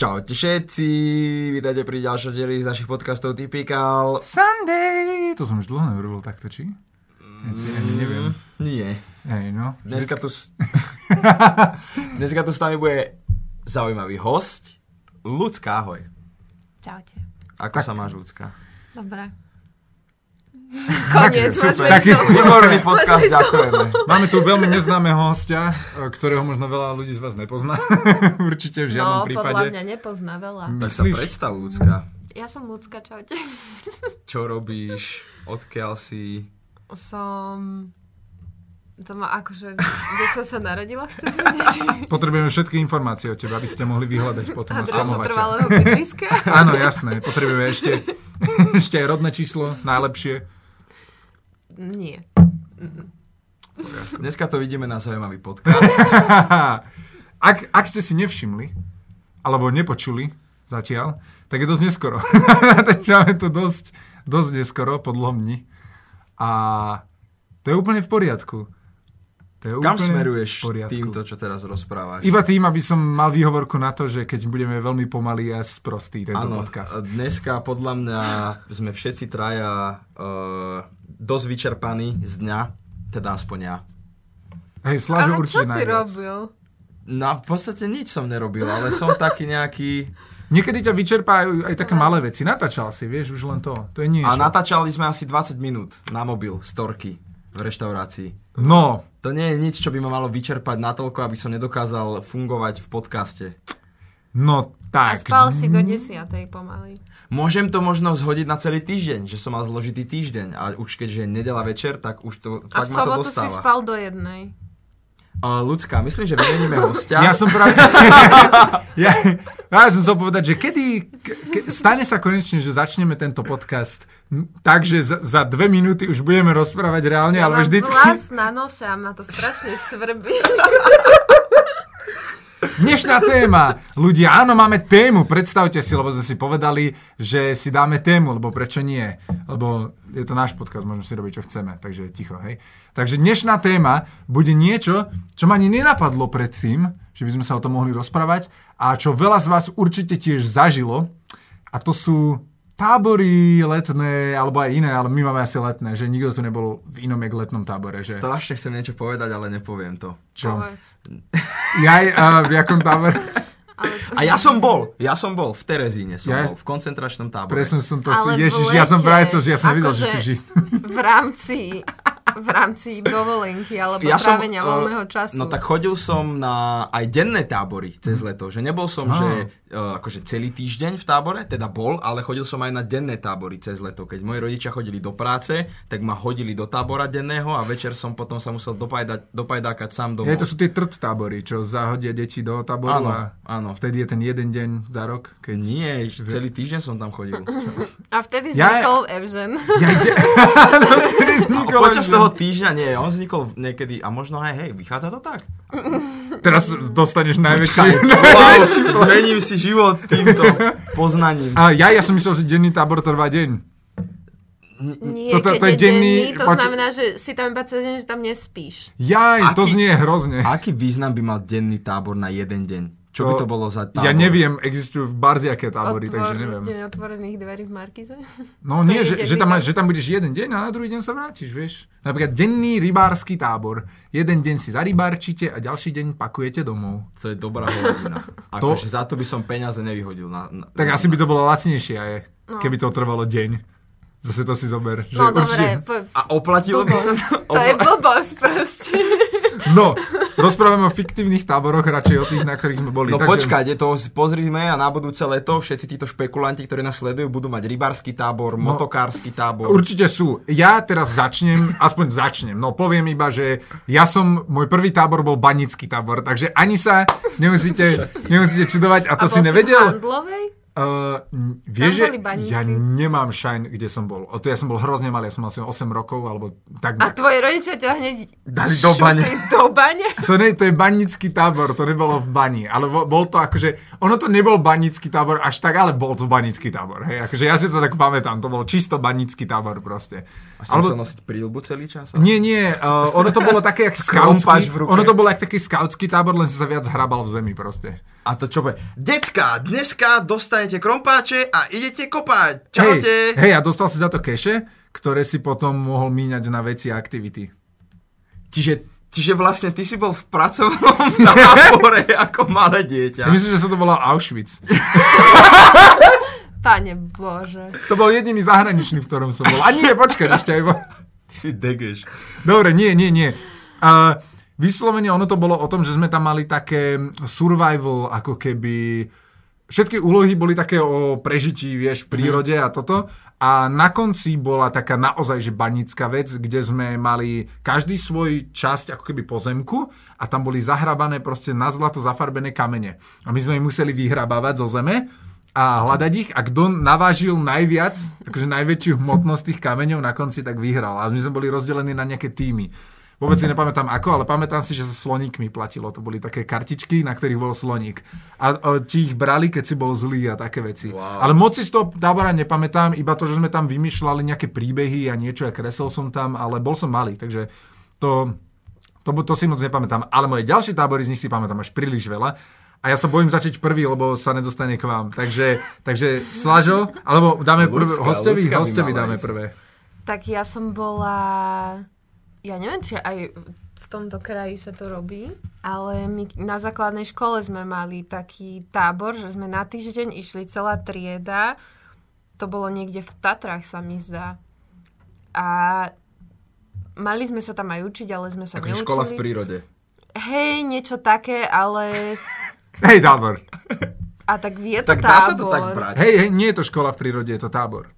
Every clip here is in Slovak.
Čaute všetci, vítajte pri ďalšom dieli z našich podcastov Typical. Sunday! To som už dlho neurobil takto, či? Ja si ani neviem. Nie. Hej, no. Dneska tu, s- Dneska tu s nami bude zaujímavý host. Ľudská, ahoj. Čaute. Ako sa máš, Ľudská? Dobre. Koniec, super. Taký. Výborný podcast, ďakujeme. Máme tu veľmi neznámeho hostia, ktorého možno veľa ľudí z vás nepozná. Určite v žiadnom No, prípade. podľa mňa nepozná veľa. Tak sa predstav, Ľudská. Ja som ľudská, čaute. Čo robíš? Odkiaľ si? Som... To ma akože... Kde som sa narodila, chceš vedieť? Potrebujeme všetky informácie o tebe, aby ste mohli vyhľadať potom trvalého bydliska? Áno, jasné. Potrebujeme ešte, ešte aj rodné číslo, najlepšie. Nie. Dneska to vidíme na zaujímavý podcast. ak, ak ste si nevšimli, alebo nepočuli zatiaľ, tak je dosť neskoro. Takže máme to dosť, dosť neskoro, po dlhom dni. A to je úplne v poriadku. To je Kam úplne smeruješ týmto, čo teraz rozprávaš? Iba tým, aby som mal výhovorku na to, že keď budeme veľmi pomalí a sprostý tento Áno, podcast. dneska podľa mňa sme všetci traja uh, dosť vyčerpaní z dňa, teda aspoň ja. Hej, Slažo Ale čo určite si robil? No v podstate nič som nerobil, ale som taký nejaký... Niekedy ťa vyčerpajú aj také malé veci. Natáčal si, vieš, už len to. To je niečo. A natáčali sme asi 20 minút na mobil, storky v reštaurácii. No, To nie je nič, čo by ma malo vyčerpať natoľko, aby som nedokázal fungovať v podcaste. no A tak. spal si do desiatej pomaly. Môžem to možno zhodiť na celý týždeň, že som mal zložitý týždeň a už keďže je nedela večer, tak už to A fakt v ma to sobotu si dostáva. spal do jednej. Uh, ľudská, myslím, že vymeníme hostia. Ja som práve... ja, ja som chcel povedať, že kedy... Ke, stane sa konečne, že začneme tento podcast tak, že za, za dve minúty už budeme rozprávať reálne, Ja ale vždycky... vlas na nose a ma to strašne svrbí. Dnešná téma. Ľudia, áno, máme tému. Predstavte si, lebo sme si povedali, že si dáme tému, lebo prečo nie? Lebo je to náš podcast, môžeme si robiť, čo chceme. Takže ticho, hej. Takže dnešná téma bude niečo, čo ma ani nenapadlo predtým, že by sme sa o tom mohli rozprávať a čo veľa z vás určite tiež zažilo. A to sú tábory letné, alebo aj iné, ale my máme asi letné, že nikto tu nebol v inom jak letnom tábore. Že... Strašne chcem niečo povedať, ale nepoviem to. Čo? Povedz. Jaj, a v jakom tábore? A ja som bol, ja som bol v Terezíne, som Ja- bol v koncentračnom tábore. Presne som to Ale chcel. Ježiš, ja som lete, práve to, že ja som videl, že akože- si žid. v rámci v rámci dovolenky alebo ja trávenia eh, voľného času. No tak chodil som na aj denné tábory cez leto, že nebol som, Á. že akože celý týždeň v tábore, teda bol, ale chodil som aj na denné tábory cez leto. Keď moji rodičia chodili do práce, tak ma hodili do tábora denného a večer som potom sa musel dopajdať, dopajdákať sám domov. Je, to sú tie trt tábory, čo zahodia deti do táboru Áno, a áno. vtedy je ten jeden deň za rok, keď... Nie, celý týždeň som tam chodil. A vtedy Ja- vznikol Evžen. Ja ide... A počas toho týždňa nie, on vznikol niekedy, a možno aj hej, vychádza to tak? Teraz dostaneš najväčší... Wow, zmením si život týmto poznaním. A ja, ja som myslel, že denný tábor trvá deň. Nie, keď to je denný, denný- to poč- znamená, že si tam iba cez deň, že tam nespíš. Jaj, to Aký- znie hrozne. Aký význam by mal denný tábor na jeden deň? Čo by to bolo za tábor? Ja neviem, existujú v barziaké tábory, takže neviem. Deň otvorených dverí v Markize. No To nie, že, že, tam, že tam budeš jeden deň a na druhý deň sa vrátiš, vieš. Napríklad denný rybársky tábor. Jeden deň si zarybárčite a ďalší deň pakujete domov. To je dobrá hodina. To- Akože za to by som peniaze nevyhodil. Na, na, Tak na, asi by to bolo lacnejšie aj, keby to trvalo deň. Zase to si zober. Že No dobre, určite- po, A oplatilo by sa to? to je blbosť proste. No, rozprávame o fiktívnych táboroch, radšej o tých, na ktorých sme boli. No Takže- počkať, je to pozrime a na budúce leto všetci títo špekulanti, ktorí nás sledujú, budú mať rybársky tábor, No, motokársky tábor. Určite sú. Ja teraz začnem, aspoň začnem. No poviem iba, že ja som, môj prvý tábor bol banický tábor, takže ani sa nemusíte, nemusíte čudovať a to A si nevedel. Handlovej? Uh, vieš, že ja nemám šajn, kde som bol. O to ja som bol hrozne malý, ja som mal asi 8 rokov, alebo tak A tvoji rodičia ťa hneď Dali do bane. do bane? To, ne, to je banický tábor, to nebolo v bani, ale bol, to akože, ono to nebol banický tábor až tak, ale bol to banický tábor, hej, akože ja si to tak pamätám, to bol čisto banický tábor proste. A si musel nosiť prílbu celý čas? Nie, nie, uh, ono to bolo také jak skautský, v ruke. ono to bolo jak taký skautský tábor, len si sa viac hrabal v zemi proste. A to čo bude? Decka, dneska dostanete krompáče a idete kopať. Čaute. Hej, hej, a dostal si za to keše, ktoré si potom mohol míňať na veci a aktivity. Čiže, čiže vlastne ty si bol v pracovnom tábore ako malé dieťa. Ja myslím, že sa to volalo Auschwitz. Pane Bože. To bol jediný zahraničný, v ktorom som bol. A nie, počkaj, ešte aj... Ty si degeš. Dobre, nie, nie, nie. Uh, vyslovene ono to bolo o tom, že sme tam mali také survival, ako keby... Všetky úlohy boli také o prežití, vieš, v prírode a toto. A na konci bola taká naozaj, že banická vec, kde sme mali každý svoj časť ako keby pozemku a tam boli zahrabané proste na zlato zafarbené kamene. A my sme ich museli vyhrabávať zo zeme a hľadať ich a kto navážil najviac, akože najväčšiu hmotnosť tých kameňov na konci, tak vyhral. A my sme boli rozdelení na nejaké týmy. Vôbec si nepamätám ako, ale pamätám si, že so sloníkmi platilo. To boli také kartičky, na ktorých bol sloník. A o, ti ich brali, keď si bol zlý a také veci. Wow. Ale moc si z toho tábora nepamätám, iba to, že sme tam vymýšľali nejaké príbehy a niečo, a kresel som tam, ale bol som malý, takže to, to, to si moc nepamätám. Ale moje ďalšie tábory z nich si pamätám až príliš veľa. A ja sa bojím začať prvý, lebo sa nedostane k vám. Takže, takže Slažo, alebo dáme prvé, Ľudská, hostovi, ľudská by hostovi dáme ísť. prvé. Tak ja som bola... Ja neviem, či aj v tomto kraji sa to robí, ale my na základnej škole sme mali taký tábor, že sme na týždeň išli celá trieda. To bolo niekde v Tatrách, sa mi zdá. A mali sme sa tam aj učiť, ale sme sa Akože neučili. škola v prírode. Hej, niečo také, ale... Hej, tábor. A tak je to Tak tábor. dá sa to tak brať. Hej, hej, nie je to škola v prírode, je to tábor.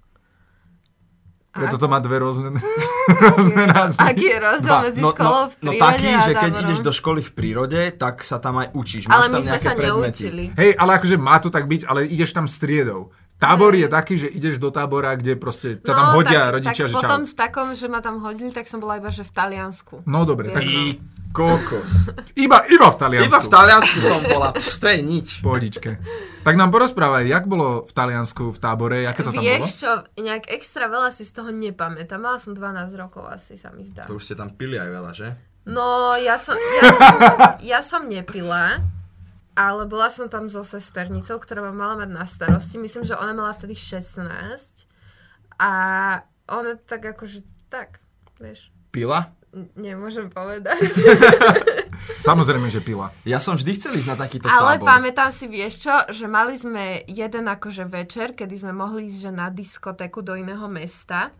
Preto to má dve rôzne, rôzne názvy. Aký je rozdiel medzi No, školou no, v no prírode taký, a že keď ideš do školy v prírode, tak sa tam aj učíš. Máš Ale tam my sme sa predmety. neučili. Hej, ale akože má to tak byť, ale ideš tam striedou. Tábor je taký, že ideš do tábora, kde proste ťa tam hodia tak, rodičia, tak že potom čau. v takom, že ma tam hodili, tak som bola iba, že v Taliansku. No dobre, tak kokos. iba, iba v Taliansku. Iba v Taliansku som bola. Pff, To je nič. Pohodičke. Tak nám porozprávaj, jak bolo v Taliansku, v tábore, aké to tam bolo? Vieš čo, nejak extra veľa si z toho nepamätám. Mala som 12 rokov asi, sa mi zdá. To už ste tam pili aj veľa, že? No, ja som, ja som, ja som nepila, ale bola som tam so sesternicou, ktorá ma mala mať na starosti. Myslím, že ona mala vtedy 16. A ona tak akože, tak, vieš, Pila? Не, можем повидати. Samozrejme, že pila. Ja som vždy chcel ísť na takýto Ale tábor. pamätám si, vieš čo, že mali sme jeden akože večer, kedy sme mohli ísť že na diskotéku do iného mesta.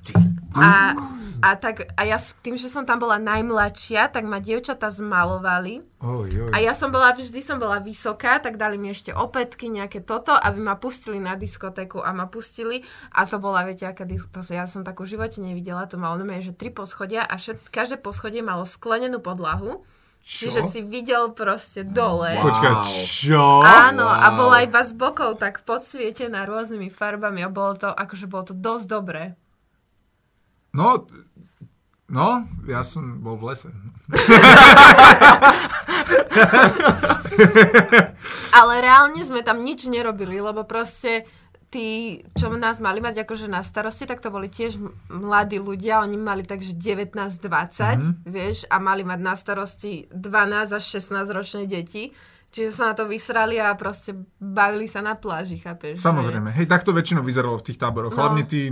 A, a, tak, a ja s tým, že som tam bola najmladšia, tak ma dievčata zmalovali. Oj, oj. A ja som bola, vždy som bola vysoká, tak dali mi ešte opätky, nejaké toto, aby ma pustili na diskotéku a ma pustili. A to bola, viete, aká to ja som takú v živote nevidela, to malo že tri poschodia a všet, každé poschodie malo sklenenú podlahu. Čiže si videl proste dole. Počkaj, Wow. čo? Áno, a Wow. bola iba z bokov tak podsvietená rôznymi farbami a bolo to, akože bolo to dosť dobré. No, no, ja som bol v lese. Ale reálne sme tam nič nerobili, lebo proste tí, čo nás mali mať akože na starosti, tak to boli tiež mladí ľudia, oni mali takže 19-20, mm-hmm. vieš, a mali mať na starosti 12 až 16 ročné deti. Čiže sa na to vysrali a proste bavili sa na pláži, chápeš? Samozrejme. Hej, tak to väčšinou vyzeralo v tých táboroch. No. Hlavne tí,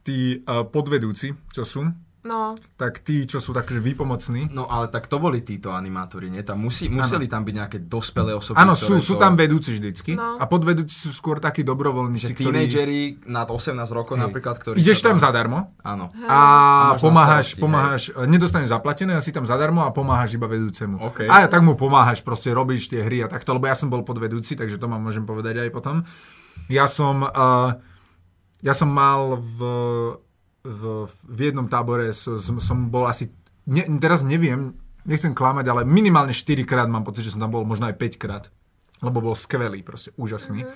tí uh, podvedúci, čo sú, No, tak tí, čo sú takže výpomocní. No ale tak to boli títo animátori, nie? Tam musí, museli tam byť nejaké dospelé osoby, Áno, sú, to- tam vedúci vždycky. No. A podvedúci sú skôr takí dobrovoľníci, ktorí... tínejžeri nad 18 rokov Hej. napríklad, ktorí Ideš tam zadarmo Áno. a na pomáhaš, starosti, pomáhaš, nedostaneš zaplatené, a si tam zadarmo a pomáhaš iba vedúcemu. OK. A tak mu pomáhaš, proste robíš tie hry a takto, lebo ja som bol podvedúci, takže to vám môžem povedať aj potom. Ja som, uh, ja som mal v, v, v jednom tábore, som, som bol asi, ne, teraz neviem, nechcem klamať, ale minimálne 4 krát mám pocit, že som tam bol, možno aj 5 krát, lebo bol skvelý, proste úžasný.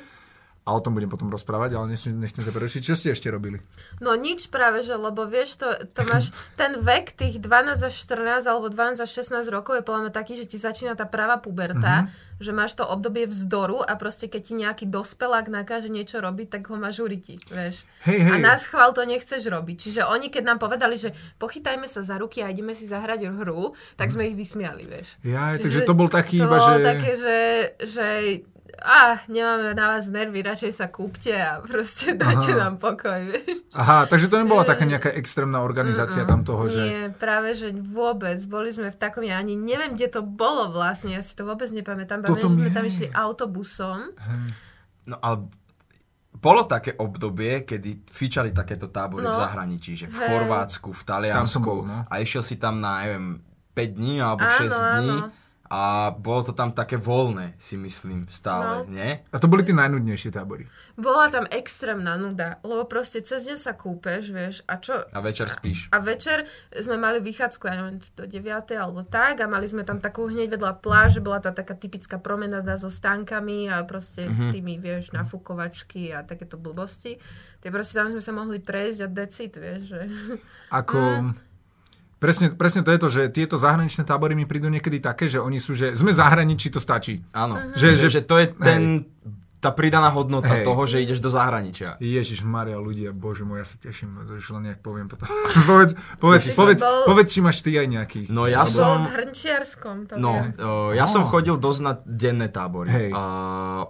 a o tom budem potom rozprávať, ale nechcem, nechcem sa prerušiť. Čo ste ešte robili? No nič práve, že, lebo vieš, to, to máš, ten vek tých 12 až 14 alebo 12 až 16 rokov je podľa mňa taký, že ti začína tá práva puberta, mm-hmm. Že máš to obdobie vzdoru a proste keď ti nejaký dospelák nakáže niečo robiť, tak ho máš uriti, vieš. Hej, A hej. na schvál to nechceš robiť. Čiže oni, keď nám povedali, že pochytajme sa za ruky a ideme si zahrať hru, tak sme ich vysmiali, vieš. Ja, Čiže takže to bol taký to iba, bolo že... také, že, že a nemáme na vás nervy, radšej sa kúpte a proste dajte Aha. nám pokoj, vieš. Aha, takže to nebola taká nejaká extrémna organizácia tam toho, že... Nie, práve, že vôbec. Boli sme v takom, ja ani neviem, kde to bolo vlastne, ja si to vôbec nepamätám. Toto Pamätám, že sme tam išli autobusom. No ale bolo také obdobie, kedy fičali takéto tábory No. v zahraničí, že v. Chorvátsku, v Tam som Taliansku bol, no. a išiel si tam na, neviem, 5 dní alebo Áno, 6 dní áno. A bolo to tam také voľné, si myslím, stále, No. nie? A to boli tie najnudnejšie tábory. Bola tam extrémna nuda, lebo proste cez deň sa kúpeš, vieš, a čo... A večer spíš. A večer sme mali vychádzku, ja neviem, do 9. alebo tak a mali sme tam takú hneď vedľa pláže, bola tá taká typická promenada so stánkami a proste Mhm. tými, vieš, nafúkovačky a takéto blbosti. Tie proste tam sme sa mohli prejsť a decit, vieš, že... Ako... Mm. Presne, presne to je to, že tieto zahraničné tábory mi prídu niekedy také, že oni sú, že sme zahraničí, to stačí. Áno. Že- Že, že, že- to je ten, tá pridaná hodnota Hej. toho, že ideš do zahraničia. Ježiš Maria, ľudia, bože môj, ja sa teším, to už len nejak poviem potom. povedz, povedz, povedz, bol- povedz, či máš ty aj nejaký. No ja Bol som... v Hrnčiarskom, to No, o, ja som Á. chodil dosť na denné tábory. Hej. A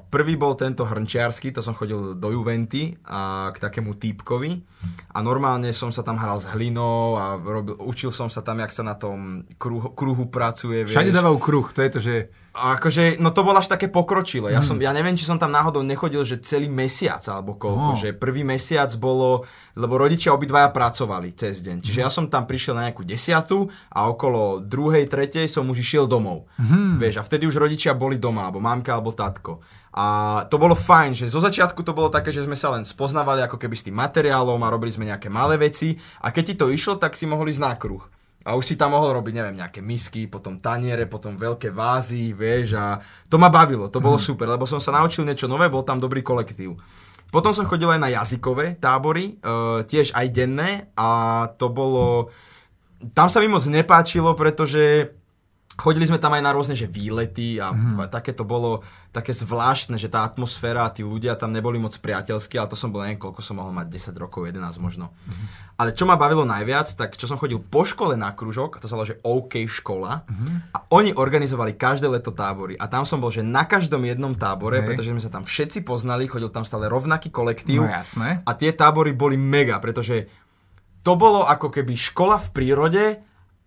prvý bol tento hrnčiarsky, to som chodil do Juventy a k takému týpkovi. A normálne som sa tam hral s hlinou a robil, učil som sa tam, jak sa na tom kruhu, kruhu pracuje. Všade vieš. dávajú kruh, to je to, že... A akože, no to bolo až také pokročilé. Ja, Mhm. som, ja neviem, či som tam náhodou nechodil, že celý mesiac alebo koľko. Že prvý mesiac bolo, lebo rodičia obidvaja pracovali cez deň. Čiže Mhm. ja som tam prišiel na nejakú desiatu a okolo druhej, tretej som už išiel domov. Mhm. Vieš, a vtedy už rodičia boli doma, alebo mamka, alebo tatko. A to bolo fajn, že zo začiatku to bolo také, že sme sa len spoznávali ako keby s tým materiálom a robili sme nejaké malé veci. A keď ti to išlo, tak si mohli ísť na kruh. A už si tam mohol robiť, neviem, nejaké misky, potom taniere, potom veľké vázy, vieš, a to ma bavilo, to bolo super, lebo som sa naučil niečo nové, bol tam dobrý kolektív. Potom som chodil aj na jazykové tábory, e, tiež aj denné, a to bolo... Tam sa mi moc nepáčilo, pretože chodili sme tam aj na rôzne že výlety a mm. také to bolo také zvláštne, že tá atmosféra a tí ľudia tam neboli moc priateľskí, ale to som bol neviem koľko som mohol mať, 10 rokov, 11 možno. Mm. Ale čo ma bavilo najviac, tak čo som chodil po škole na kružok, to sa volalo, že OK škola mm. a oni organizovali každé leto tábory a tam som bol, že na každom jednom tábore, Hej. pretože sme sa tam všetci poznali, chodil tam stále rovnaký kolektív No jasné. a tie tábory boli mega, pretože to bolo ako keby škola v prírode,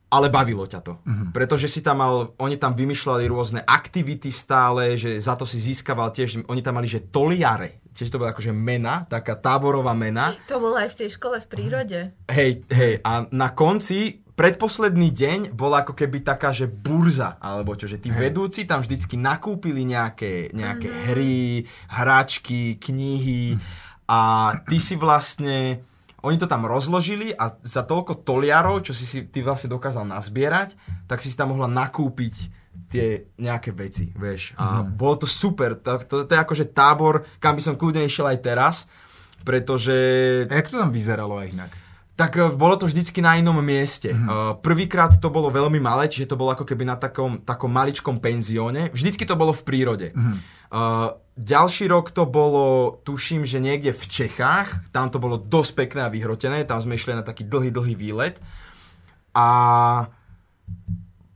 ale bavilo ťa to. Mm-hmm. Pretože si tam mal, oni tam vymýšľali rôzne aktivity stále, že za to si získaval tiež, oni tam mali, že toliare, tiež to bola akože mena, taká táborová mena. To bolo aj v tej škole v prírode. Hej, hej, a na konci, predposledný deň bola ako keby taká, že burza, alebo čo, že tí vedúci tam vždycky nakúpili nejaké, nejaké hry, hračky, knihy a ty si vlastne, oni to tam rozložili a za toľko toliarov, čo si si ty vlastne dokázal nazbierať, tak si si tam mohla nakúpiť tie nejaké veci, vieš. A bolo to super, to, to, to je akože tábor, kam by som kľudne išiel aj teraz, pretože A jak to tam vyzeralo aj inak? tak eh, bolo to vždycky na inom mieste. Mhm. Uh, prvýkrát to bolo veľmi malé, čiže to bolo ako keby na takom, takom maličkom penzióne. Vždycky to bolo v prírode. Mhm. Ďalší rok to bolo, tuším, že niekde v Čechách. Tam to bolo dosť pekné a vyhrotené. Tam sme išli na taký dlhý, dlhý výlet. A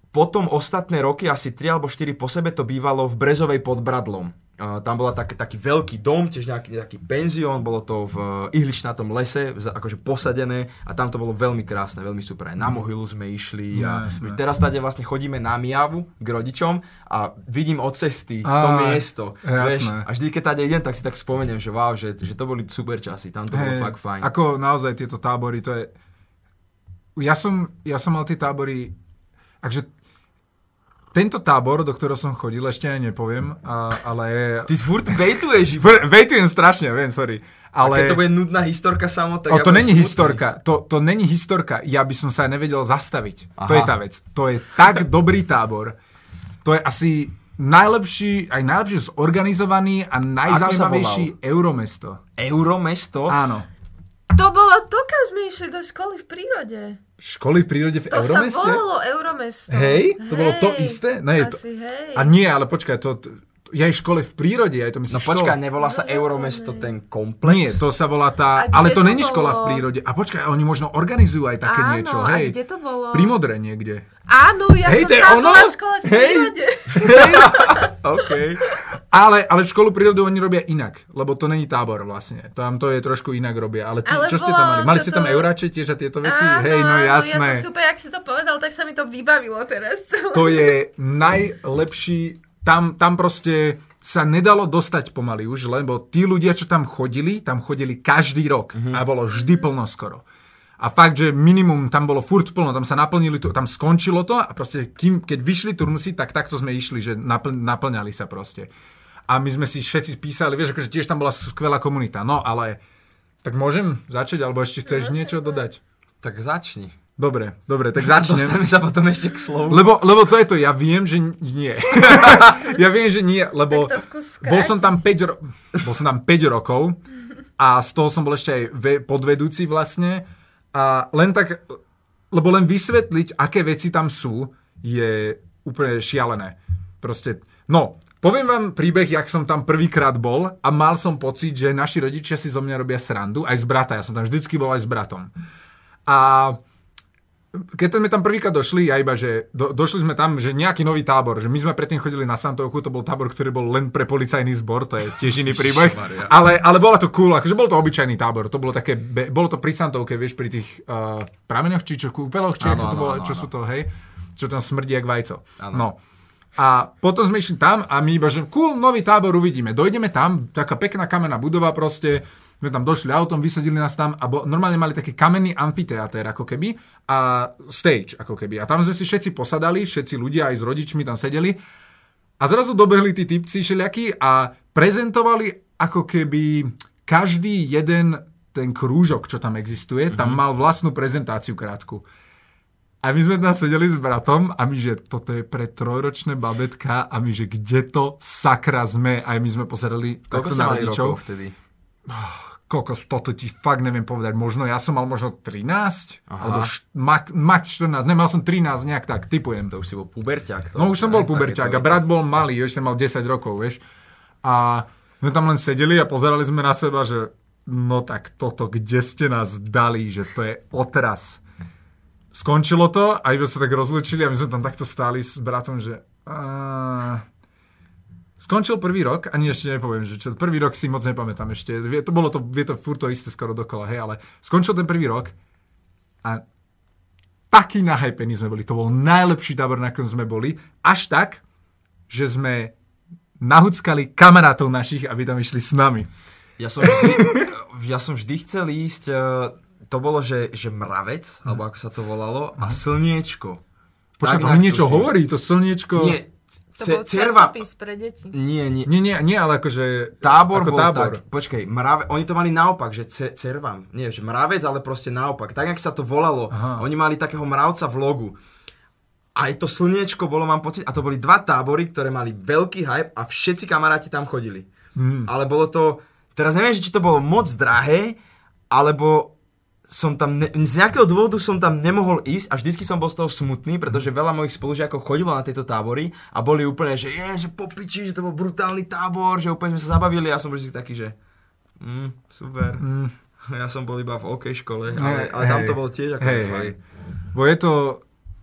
potom ostatné roky, asi 3 alebo 4 po sebe, to bývalo v Brezovej pod Bradlom. Tam bola tak, taký veľký dom, tiež nejaký, nejaký penzión, bolo to v ihličnatom lese, akože posadené a tam to bolo veľmi krásne, veľmi super. Aj na mohylu sme išli a Jasné. my teraz tady vlastne chodíme na Miavu k rodičom a vidím od cesty to Á, miesto. Vieš, a vždy, keď tady idem, tak si tak spomeniem, že wow, že, že to boli super časy, tam to bolo Hej, fakt fajn. Ako naozaj tieto tábory, to je... Ja som, ja som mal tie tábory... Takže tento tábor, do ktorého som chodil, ešte aj nepoviem, a, ale... Ty furt. Fr- Vejtujem strašne, viem, sorry. Ale... A keď to bude nudná historka samo, tak O, ja to není smutný. historka. To, to není historka. Ja by som sa nevedel zastaviť. Aha. To je tá vec. To je tak dobrý tábor. To je asi najlepší, aj najlepšie zorganizovaný a najzaujímavejší euromesto. Euromesto? Áno. To bolo to, keď sme išli do školy v prírode. Školy v prírode v To euromeste? sa volalo Euromesto. Hej? To bolo to Hej, isté? Ne, to- Asi, hej. A nie, ale počkaj, to, to ja aj škole v prírode, aj to No myslíš počkaj, to? nevolá sa No, Euromesto ten komplex? Nie, to sa volá tá... A Ale to to není škola v bolo? prírode. A počkaj, oni možno organizujú aj také Áno, niečo, a hej. kde to bolo? Pri Modre niekde. Áno, ja Hej, som tam ono? bola v škole v Hej. prírode. OK. Ale, ale školu prírody oni robia inak, lebo to není tábor vlastne. Tam to je trošku inak robia. Ale, ty, Ale čo ste tam mali? Mali ste tam to- euráče tiež a tieto veci? Áno, hej, no jasné. Ja som super, ak si to povedal, tak sa mi to vybavilo teraz. celé. To je najlepší, tam, tam proste sa nedalo dostať pomaly už, lebo tí ľudia, čo tam chodili, tam chodili každý rok Mhm. a bolo vždy plno skoro. A fakt, že minimum tam bolo furt plno, tam sa naplnili, to, tam skončilo to a proste kým, keď vyšli turnusy, tak takto sme išli, že napl, naplňali sa proste. A my sme si všetci písali, vieš, akože tiež tam bola skvelá komunita, no ale tak môžem začať, alebo ešte chceš niečo dodať? Tak začni. Dobre, dobre, tak začnem. Dostaneme sa potom ešte k slovu. Lebo, lebo to je to, ja viem, že nie. ja viem, že nie, lebo bol som tam skrátiť. 5, ro- bol som tam 5 rokov a z toho som bol ešte aj ve- podvedúci vlastne a len tak, lebo len vysvetliť, aké veci tam sú, je úplne šialené. Proste, no, poviem vám príbeh, jak som tam prvýkrát bol a mal som pocit, že naši rodičia si zo mňa robia srandu, aj z brata, ja som tam vždycky bol aj s bratom. A keď sme tam prvýkrát došli, ja iba, že do, došli sme tam, že nejaký nový tábor, že my sme predtým chodili na Santovku, to bol tábor, ktorý bol len pre policajný zbor, to je tiež iný príbeh, ale, ale bola to cool, akože bol to obyčajný tábor, to bolo také, bolo to pri Santovke, vieš, pri tých uh, prameňoch, či čo, kúpeloch, či Áno, čo, to bolo, áno, čo áno. sú to, hej, čo tam smrdí jak vajco. Áno. No. A potom sme išli tam a my iba, že cool, nový tábor uvidíme. Dojdeme tam, taká pekná kamenná budova proste, sme tam došli autom, vysadili nás tam a bo, normálne mali taký kamenný amfiteáter ako keby a stage ako keby. A tam sme si všetci posadali, všetci ľudia aj s rodičmi tam sedeli a zrazu dobehli tí typci všelijakí a prezentovali ako keby každý jeden ten krúžok, čo tam existuje, tam mal vlastnú prezentáciu krátku. A my sme tam sedeli s bratom a my, že toto je pre trojročné babetka a my, že kde to sakra sme a my sme pozerali takto na rodičov. vtedy? Kokos, toto ti fakt neviem povedať. Možno ja som mal možno 13, Aha. alebo št- max, max 14, nemal som 13, nejak tak, typujem. To už si bol puberťák. To, No už som bol puberťák a brat bol malý, ešte mal 10 rokov, vieš. A sme tam len sedeli a pozerali sme na seba, že no tak toto, kde ste nás dali, že to je otras. Skončilo to a iba sa tak rozlučili a my sme tam takto stáli s bratom, že... Uh, skončil prvý rok, ani ešte nepoviem, že čo, prvý rok si moc nepamätám ešte, vie, to bolo to, vie to furt to isté skoro dokola, hej, ale skončil ten prvý rok a taký nahypení sme boli. To bol najlepší tábor, na ktorom sme boli. Až tak, že sme nahuckali kamarátov našich, aby tam išli s nami. Ja som vždy, ja som vždy chcel ísť, eh, to bolo, že, že mravec, alebo ako sa to volalo, a slniečko. Počkaj, to mi niečo si- hovorí, to slniečko... Nie, To ce, bol cerva... časopis pre deti. Nie, nie. Nie, nie, nie, ale akože... Tábor ako bol tábor. tak, počkej, mrave, oni to mali naopak, že ce, cervam, nie, že mravec, ale proste naopak. Tak, jak sa to volalo, Aha. oni mali takého mravca v logu. Aj to slniečko bolo, mám pocit, a to boli dva tábory, ktoré mali veľký hype a všetci kamaráti tam chodili. Hmm. Ale bolo to, teraz neviem, že či to bolo moc drahé, alebo som tam, ne, z nejakého dôvodu som tam nemohol ísť a vždycky som bol z toho smutný, pretože veľa mojich spolužiakov chodilo na tieto tábory a boli úplne, že je, že popiči, že to bol brutálny tábor, že úplne sme sa zabavili a ja som vždy taký, že mm, super. Mm. Ja som bol iba v OK škole, ale, ale tam hej. to bol tiež ako fajn. hej. Bo je to...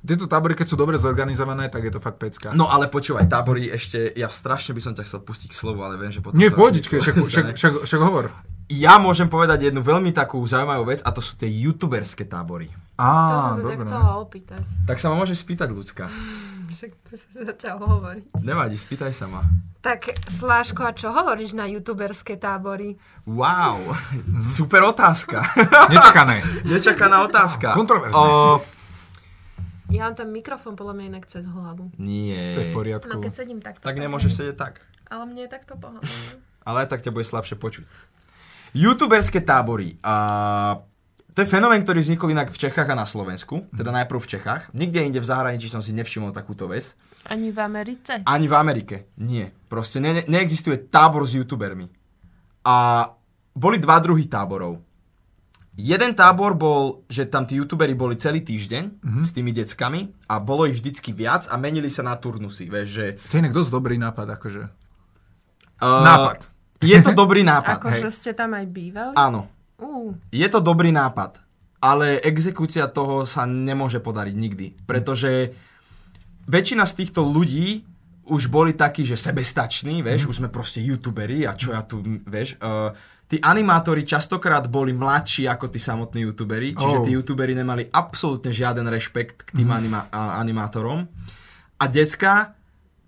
Tieto tábory, keď sú dobre zorganizované, tak je to fakt pecka. No ale počúvaj, tábory ešte, ja strašne by som ťa chcel pustiť k slovu, ale viem, že potom... Nie, pohodičke, však, však, však, však hovor. Ja môžem povedať jednu veľmi takú zaujímavú vec a to sú tie youtuberské tábory. To Á, som sa ťa chcela opýtať. Tak sa ma môžeš spýtať, ľudská. Však to sa začal hovoriť. Nevadí, spýtaj sa ma. Tak, Sláško, a čo hovoríš na youtuberské tábory? Wow, super otázka. Nečakané. Nečakaná otázka. Kontroverzné. O, Ja mám tam mikrofón podľa mňa inak cez hlavu. To je v nie. poriadku. No keď sedím takto. Tak tak nemôžeš sedieť tak. Ale mne je takto pohodlné. Ale aj tak ťa bude slabšie počuť. Youtuberské tábory. A To je fenomén, ktorý vznikol inak v Čechách a na Slovensku, teda najprv v Čechách. Nikde inde v zahraničí som si nevšimol takúto vec. Ani v Americe? Ani v Amerike. Nie. Proste ne, neexistuje tábor s youtubermi. A boli dva druhy táborov. Jeden tábor bol, že tam tí youtuberi boli celý týždeň mm-hmm. s tými deckami a bolo ich vždycky viac a menili sa na turnusy, vieš, že... To je inak dosť dobrý nápad, akože. Uh, Nápad. Je to dobrý nápad, hej. Akože ste tam aj bývali? Áno. Uh, Je to dobrý nápad, ale exekúcia toho sa nemôže podariť nikdy, pretože väčšina z týchto ľudí už boli takí, že sebestační, vieš, už sme proste youtuberi a čo ja tu, vieš, uh, tí animátori častokrát boli mladší ako tí samotní youtuberi, čiže Oh. tí youtuberi nemali absolútne žiaden rešpekt k tým anima- a- animátorom. A decka,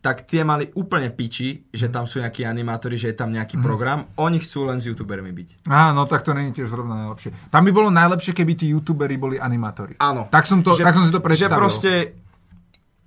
tak tie mali úplne piči, že tam sú nejakí animátori, že je tam nejaký program. Oni chcú len s youtubermi byť. Áno, tak to není tiež zrovna najlepšie. Tam by bolo najlepšie, keby tí youtuberi boli animátori. Áno. Tak som, to, tak som si to Že predstavil. proste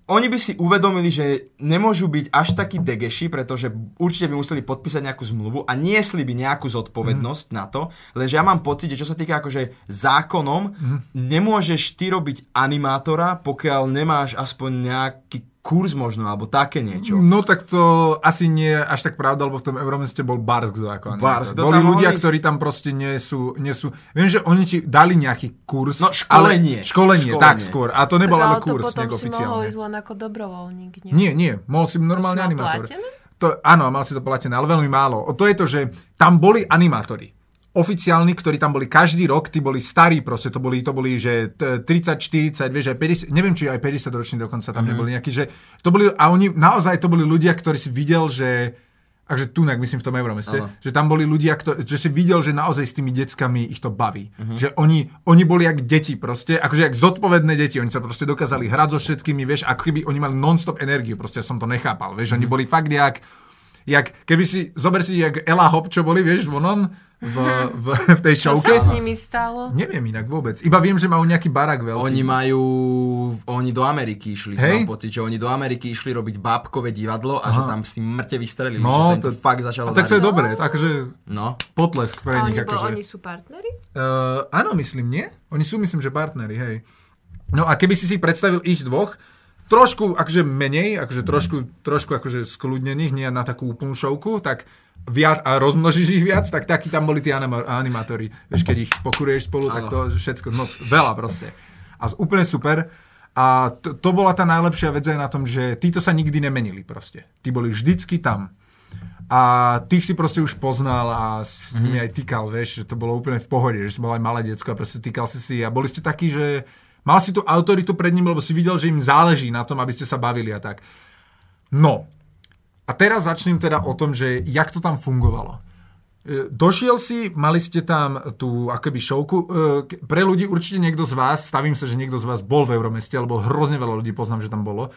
oni by si uvedomili, že nemôžu byť až takí degeši, pretože určite by museli podpísať nejakú zmluvu a niesli by nejakú zodpovednosť mm. na to. Lenže ja mám pocit, že čo sa týka akože zákonom, Mhm. nemôžeš ty robiť animátora, pokiaľ nemáš aspoň nejaký kurz možno, alebo také niečo. No tak to asi nie je až tak pravda, lebo v tom Euromeste bol Barsk ako animátor. Barsk, to Boli tam ľudia, ísť. ktorí tam proste nie sú, nie sú... Viem, že oni ti dali nejaký kurz. No, školenie. Ale, školenie, Školenie. tak skôr. A to nebol tak ale ale to kurz potom nejak si mohol oficiálne. ísť len ako dobrovoľník, nie? Nie, nie, mohol si To si mal animátor. platené? To, áno, mal si to platené, ale veľmi málo. O To je to, že tam boli animátori. Oficiálni, ktorí tam boli každý rok, tí boli starí proste, to boli, to boli že t- 30, 40, vieš, aj 50, neviem, či aj 50 roční dokonca tam mm-hmm. neboli nejakí, že to boli, a oni naozaj to boli ľudia, ktorí si videl, že Takže tu, myslím, v tom Euromeste, že tam boli ľudia, kto, že si videl, že naozaj s tými deckami ich to baví. Že oni, oni boli jak deti proste, akože jak zodpovedné deti, oni sa proste dokázali hrať so všetkými, vieš, ako keby oni mali non-stop energiu, proste ja som to nechápal, vieš, oni boli fakt jak, jak, keby si, zober si, jak Ella Hop, čo boli, vieš, vonom, v, v, v tej Čo showke. sa s nimi stalo? Neviem inak vôbec. Iba viem, že majú nejaký barak veľký. Oni majú, oni do Ameriky išli, Hej. mám pocit, že oni do Ameriky išli robiť bábkové divadlo a že tam si mŕte vystrelili, No, že sa im to, to- fakt začalo A tak to je dobré, takže No, potlesk pre A nich. oni, akože. oni sú partneri? Uh, áno, myslím, nie? Oni sú, myslím, že partneri, hej. No a keby si si predstavil ich dvoch, trošku akože menej, akože trošku, trošku akože skľudnených, nie na takú úplnú šovku, tak viac, a rozmnožíš ich viac, tak takí tam boli tí animátori. Vieš, keď ich pokuruješ spolu, tak to všetko, no veľa proste. A úplne super. A to, to bola tá najlepšia vec aj na tom, že títo sa nikdy nemenili proste. Tí boli vždycky tam. A tých si proste už poznal a s nimi aj týkal, vieš, že to bolo úplne v pohode, že si bol aj malé decko a proste týkal si si a boli ste takí, že mal si tú autoritu pred ním, lebo si videl, že im záleží na tom, aby ste sa bavili a tak. No, a teraz začnem teda o tom, že jak to tam fungovalo. E, Došiel si, mali ste tam tú akoby šovku. E, Pre ľudí určite niekto z vás, stavím sa, že niekto z vás bol v Euromeste, lebo hrozne veľa ľudí poznám, že tam bolo.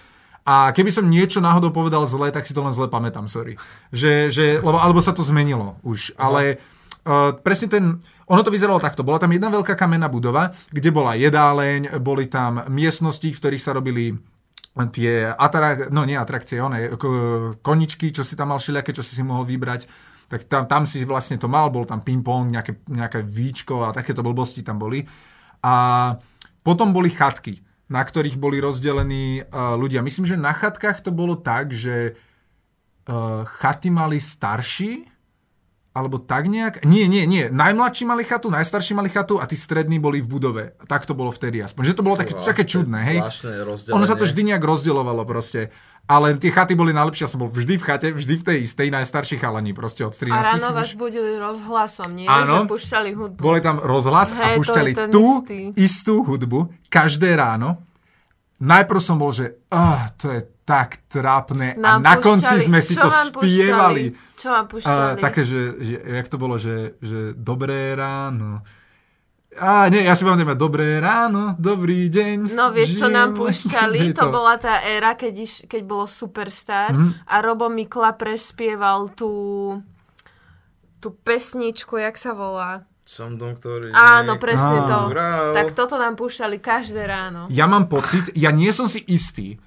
A keby som niečo náhodou povedal zle, tak si to len zle pamätám, sorry. Že, že, lebo, alebo sa to zmenilo už. Ale uh, presne ten, ono to vyzeralo takto. Bola tam jedna veľká kamenná budova, kde bola jedáleň, boli tam miestnosti, v ktorých sa robili tie atrak- no nie atrakcie, one, ko- koničky, čo si tam mal všelijaké, čo si si mohol vybrať, tak tam, tam si vlastne to mal, bol tam ping-pong, nejaké, nejaké víčko a takéto blbosti tam boli. A potom boli chatky, na ktorých boli rozdelení uh, ľudia. Myslím, že na chatkách to bolo tak, že uh, chaty mali starší, alebo tak nejak. Nie, nie, nie. Najmladší mali chatu, najstarší mali chatu a tí strední boli v budove. Tak to bolo vtedy aspoň. Že to bolo také, také čudné, hej. Ono sa to vždy nejak rozdielovalo proste. Ale tie chaty boli najlepšie. Ja som bol vždy v chate, vždy v tej istej najstarších chalani, proste od 13. A ráno vás budili rozhlasom, nie? Áno. Že pušťali hudbu. Boli tam rozhlas a Hej, je ten tú istý. istú hudbu každé ráno. Najprv som bol, že oh, to je tak trápne a Nám na konci púšťali- sme si čo to spievali. púšťali? Čo vám púšťali? Uh, také, že, že, jak to bolo, že, že dobré ráno. A nie, ja si pamätám, dobré ráno, dobrý deň. No vieš, čo nám púšťali? Je To bola tá éra, keď, iš, keď bolo Superstar Mhm. a Robo Mikla prespieval tú, tú pesničku, jak sa volá. som dom, ktorý... Áno, presne Á. to. Hral. Tak toto nám púšťali každé ráno. Ja mám pocit, ja nie som si istý,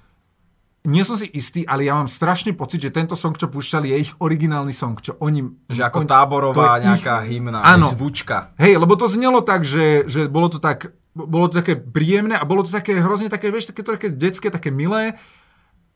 nie som si istý, ale ja mám strašne pocit, že tento song, čo púšťali, je ich originálny song, čo oni... Že ako oni, táborová nejaká ich- hymna, Áno. zvučka. Hej, lebo to znelo tak, že, že bolo to tak bolo to také príjemné a bolo to také hrozne také, vieš, také, také detské, také milé.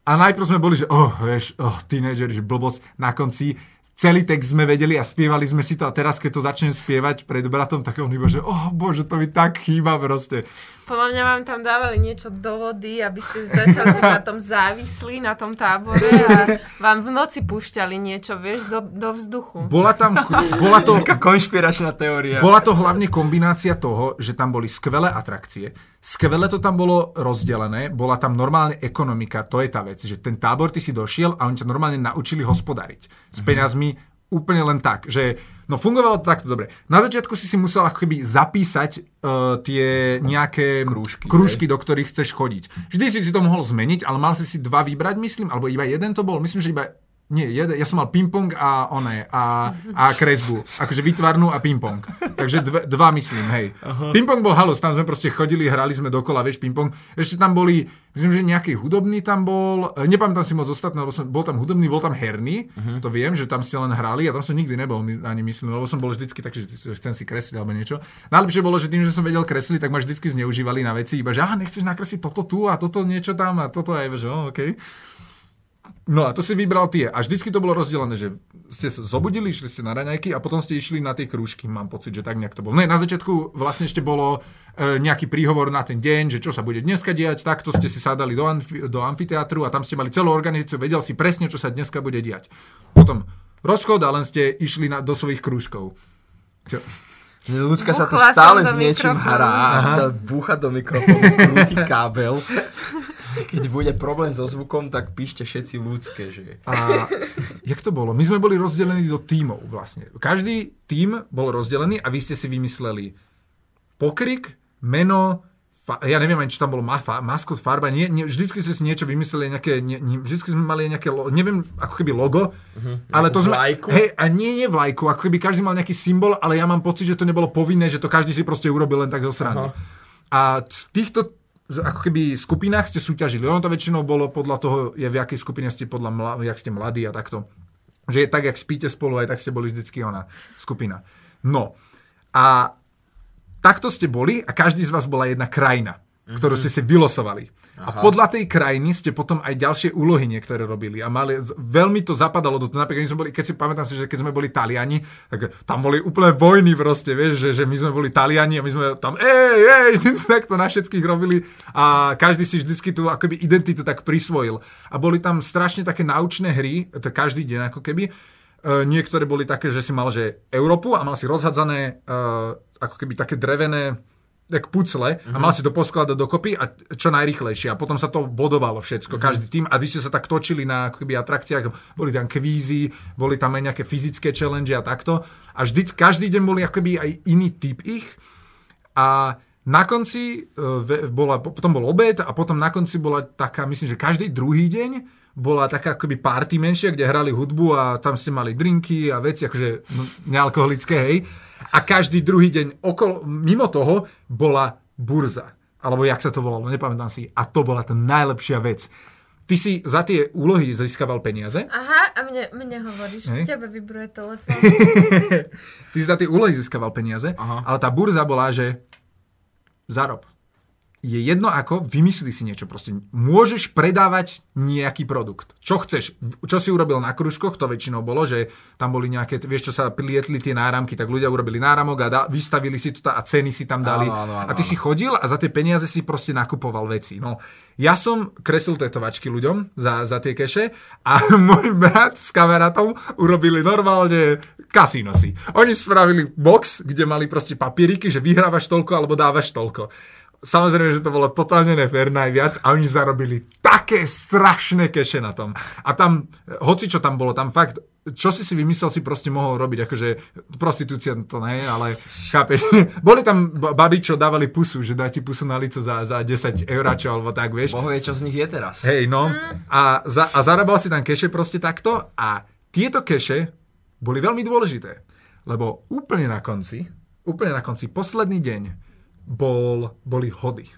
A najprv sme boli, že oh, vieš, oh, teenager, že blbosť na konci. Celý text sme vedeli a spievali sme si to a teraz, keď to začnem spievať pred bratom, tak on iba, že oh bože, to mi tak chýba proste. Podľa mňa vám tam dávali niečo do vody, aby ste začali na tom závislí, na tom tábore a vám v noci púšťali niečo, vieš, do, do vzduchu. Bola tam, bola to, Taká konšpiračná teória. Bola to hlavne kombinácia toho, že tam boli skvelé atrakcie, skvele to tam bolo rozdelené, bola tam normálne ekonomika, to je tá vec, že ten tábor ty si došiel a oni ťa normálne naučili hospodariť s peňazmi úplne len tak, že no fungovalo to takto dobre. Na začiatku si si musel ako keby zapísať uh, tie nejaké Krúžky, krúžky do ktorých chceš chodiť. Vždy si si to mohol zmeniť, ale mal si si dva vybrať, myslím, alebo iba jeden to bol, myslím, že iba nie, jeden, ja som mal ping-pong a one, a, a kresbu. Akože vytvarnú a ping-pong. Takže dve, dva myslím, hej. Ping-pong bol halus, tam sme proste chodili, hrali sme dokola, vieš, ping-pong. Ešte tam boli, myslím, že nejaký hudobný tam bol, e, nepamätám si moc ostatné, lebo som, bol tam hudobný, bol tam herný, to viem, že tam ste len hrali a tam som nikdy nebol ani myslím, lebo som bol vždycky tak, že chcem si kresliť alebo niečo. Najlepšie bolo, že tým, že som vedel kresliť, tak ma vždycky zneužívali na veci, iba že aha, nechceš nakresliť toto tu a toto niečo tam a toto aj, že oh, okay. No a to si vybral tie. A vždycky to bolo rozdelené, že ste sa zobudili, išli ste na raňajky a potom ste išli na tie krúžky. Mám pocit, že tak nejak to bolo. Ne, na začiatku vlastne ešte bolo e, nejaký príhovor na ten deň, že čo sa bude dneska diať, takto ste si sadali do, amfi, do amfiteátru a tam ste mali celú organizáciu, vedel si presne, čo sa dneska bude diať. Potom rozchod a len ste išli na, do svojich krúžkov. Čo? Ľudská sa tu som stále s niečím mikrofónu. hrá a búcha do mikrofónu, krúti kábel. Keď bude problém so zvukom, tak píšte všetci ľudské, že... A jak to bolo? My sme boli rozdelení do tímov vlastne. Každý tím bol rozdelený a vy ste si vymysleli pokrik, meno, fa- ja neviem ani, čo tam bolo, ma- fa- maskot, farba, nie, nie, vždycky ste si niečo vymysleli, nejaké, nie, nie, vždycky sme mali nejaké, lo- neviem, ako keby logo, ale to sme, vlajku? hej, a nie, nie vlajku, ako keby každý mal nejaký symbol, ale ja mám pocit, že to nebolo povinné, že to každý si proste urobil len tak zo srandy. A v týchto z- ako keby skupinách ste súťažili. Ono to väčšinou bolo podľa toho, je, v akej skupine ste podľa, mla, jak ste mladí a takto. Že je tak, jak spíte spolu, aj tak ste boli vždycky ona skupina. No. A takto ste boli a každý z vás bola jedna krajina, ktorú ste si vylosovali. A podľa tej krajiny ste potom aj ďalšie úlohy niektoré robili. A mali, veľmi to zapadalo do toho. Napríklad, keď, sme boli, keď si pamätám si, že keď sme boli Taliani, tak tam boli úplne vojny proste, vieš, že, že my sme boli Taliani a my sme tam, ej, ej, my sme takto na všetkých robili a každý si vždycky tú akoby identitu tak prisvojil. A boli tam strašne také naučné hry, to každý deň ako keby, Uh, niektoré boli také, že si mal že Európu a mal si rozhadzané uh, ako keby také drevené tak pucle a mal si to poskladať dokopy a čo najrychlejšie. A potom sa to bodovalo všetko, každý tým. A vy ste sa tak točili na keby atrakciách, boli tam kvízy, boli tam aj nejaké fyzické challenge a takto. A vždy, každý deň boli akoby aj iný typ ich. A na konci ve- bola, potom bol obed a potom na konci bola taká, myslím, že každý druhý deň bola taká akoby party menšia, kde hrali hudbu a tam ste mali drinky a veci, akože no, nealkoholické, hej. A každý druhý deň okolo, mimo toho bola burza. Alebo jak sa to volalo, nepamätám si. A to bola tá najlepšia vec. Ty si za tie úlohy získaval peniaze. Aha, a mne, mne hovoríš, Hej. tebe vybruje telefón. Ty si za tie úlohy získaval peniaze, Aha. ale tá burza bola, že zarob. Je jedno ako, vymyslí si niečo. Proste môžeš predávať nejaký produkt. Čo chceš. Čo si urobil na kružkoch, to väčšinou bolo, že tam boli nejaké, vieš, čo sa plietli tie náramky, tak ľudia urobili náramok a da, vystavili si to a ceny si tam dali. Áno, áno, áno, a ty si chodil a za tie peniaze si proste nakupoval veci. No, ja som kreslil tetovačky ľuďom za, za tie keše a môj brat s kamarátom urobili normálne kasíno si. Oni spravili box, kde mali proste papieriky, že vyhrávaš toľko alebo dávaš toľko. Samozrejme, že to bolo totálne nefér najviac a oni zarobili také strašné keše na tom. A tam, hoci čo tam bolo, tam fakt, čo si si vymyslel, si proste mohol robiť, akože prostitúcia to nie, ale chápeš. Boli tam b- babi, čo dávali pusu, že dá ti pusu na lico za, za 10 eur, čo alebo tak, vieš. Boh vie, čo z nich je teraz. Hej, no. A, za, a zarábal si tam keše proste takto a tieto keše boli veľmi dôležité, lebo úplne na konci, úplne na konci, posledný deň bol, boli hody.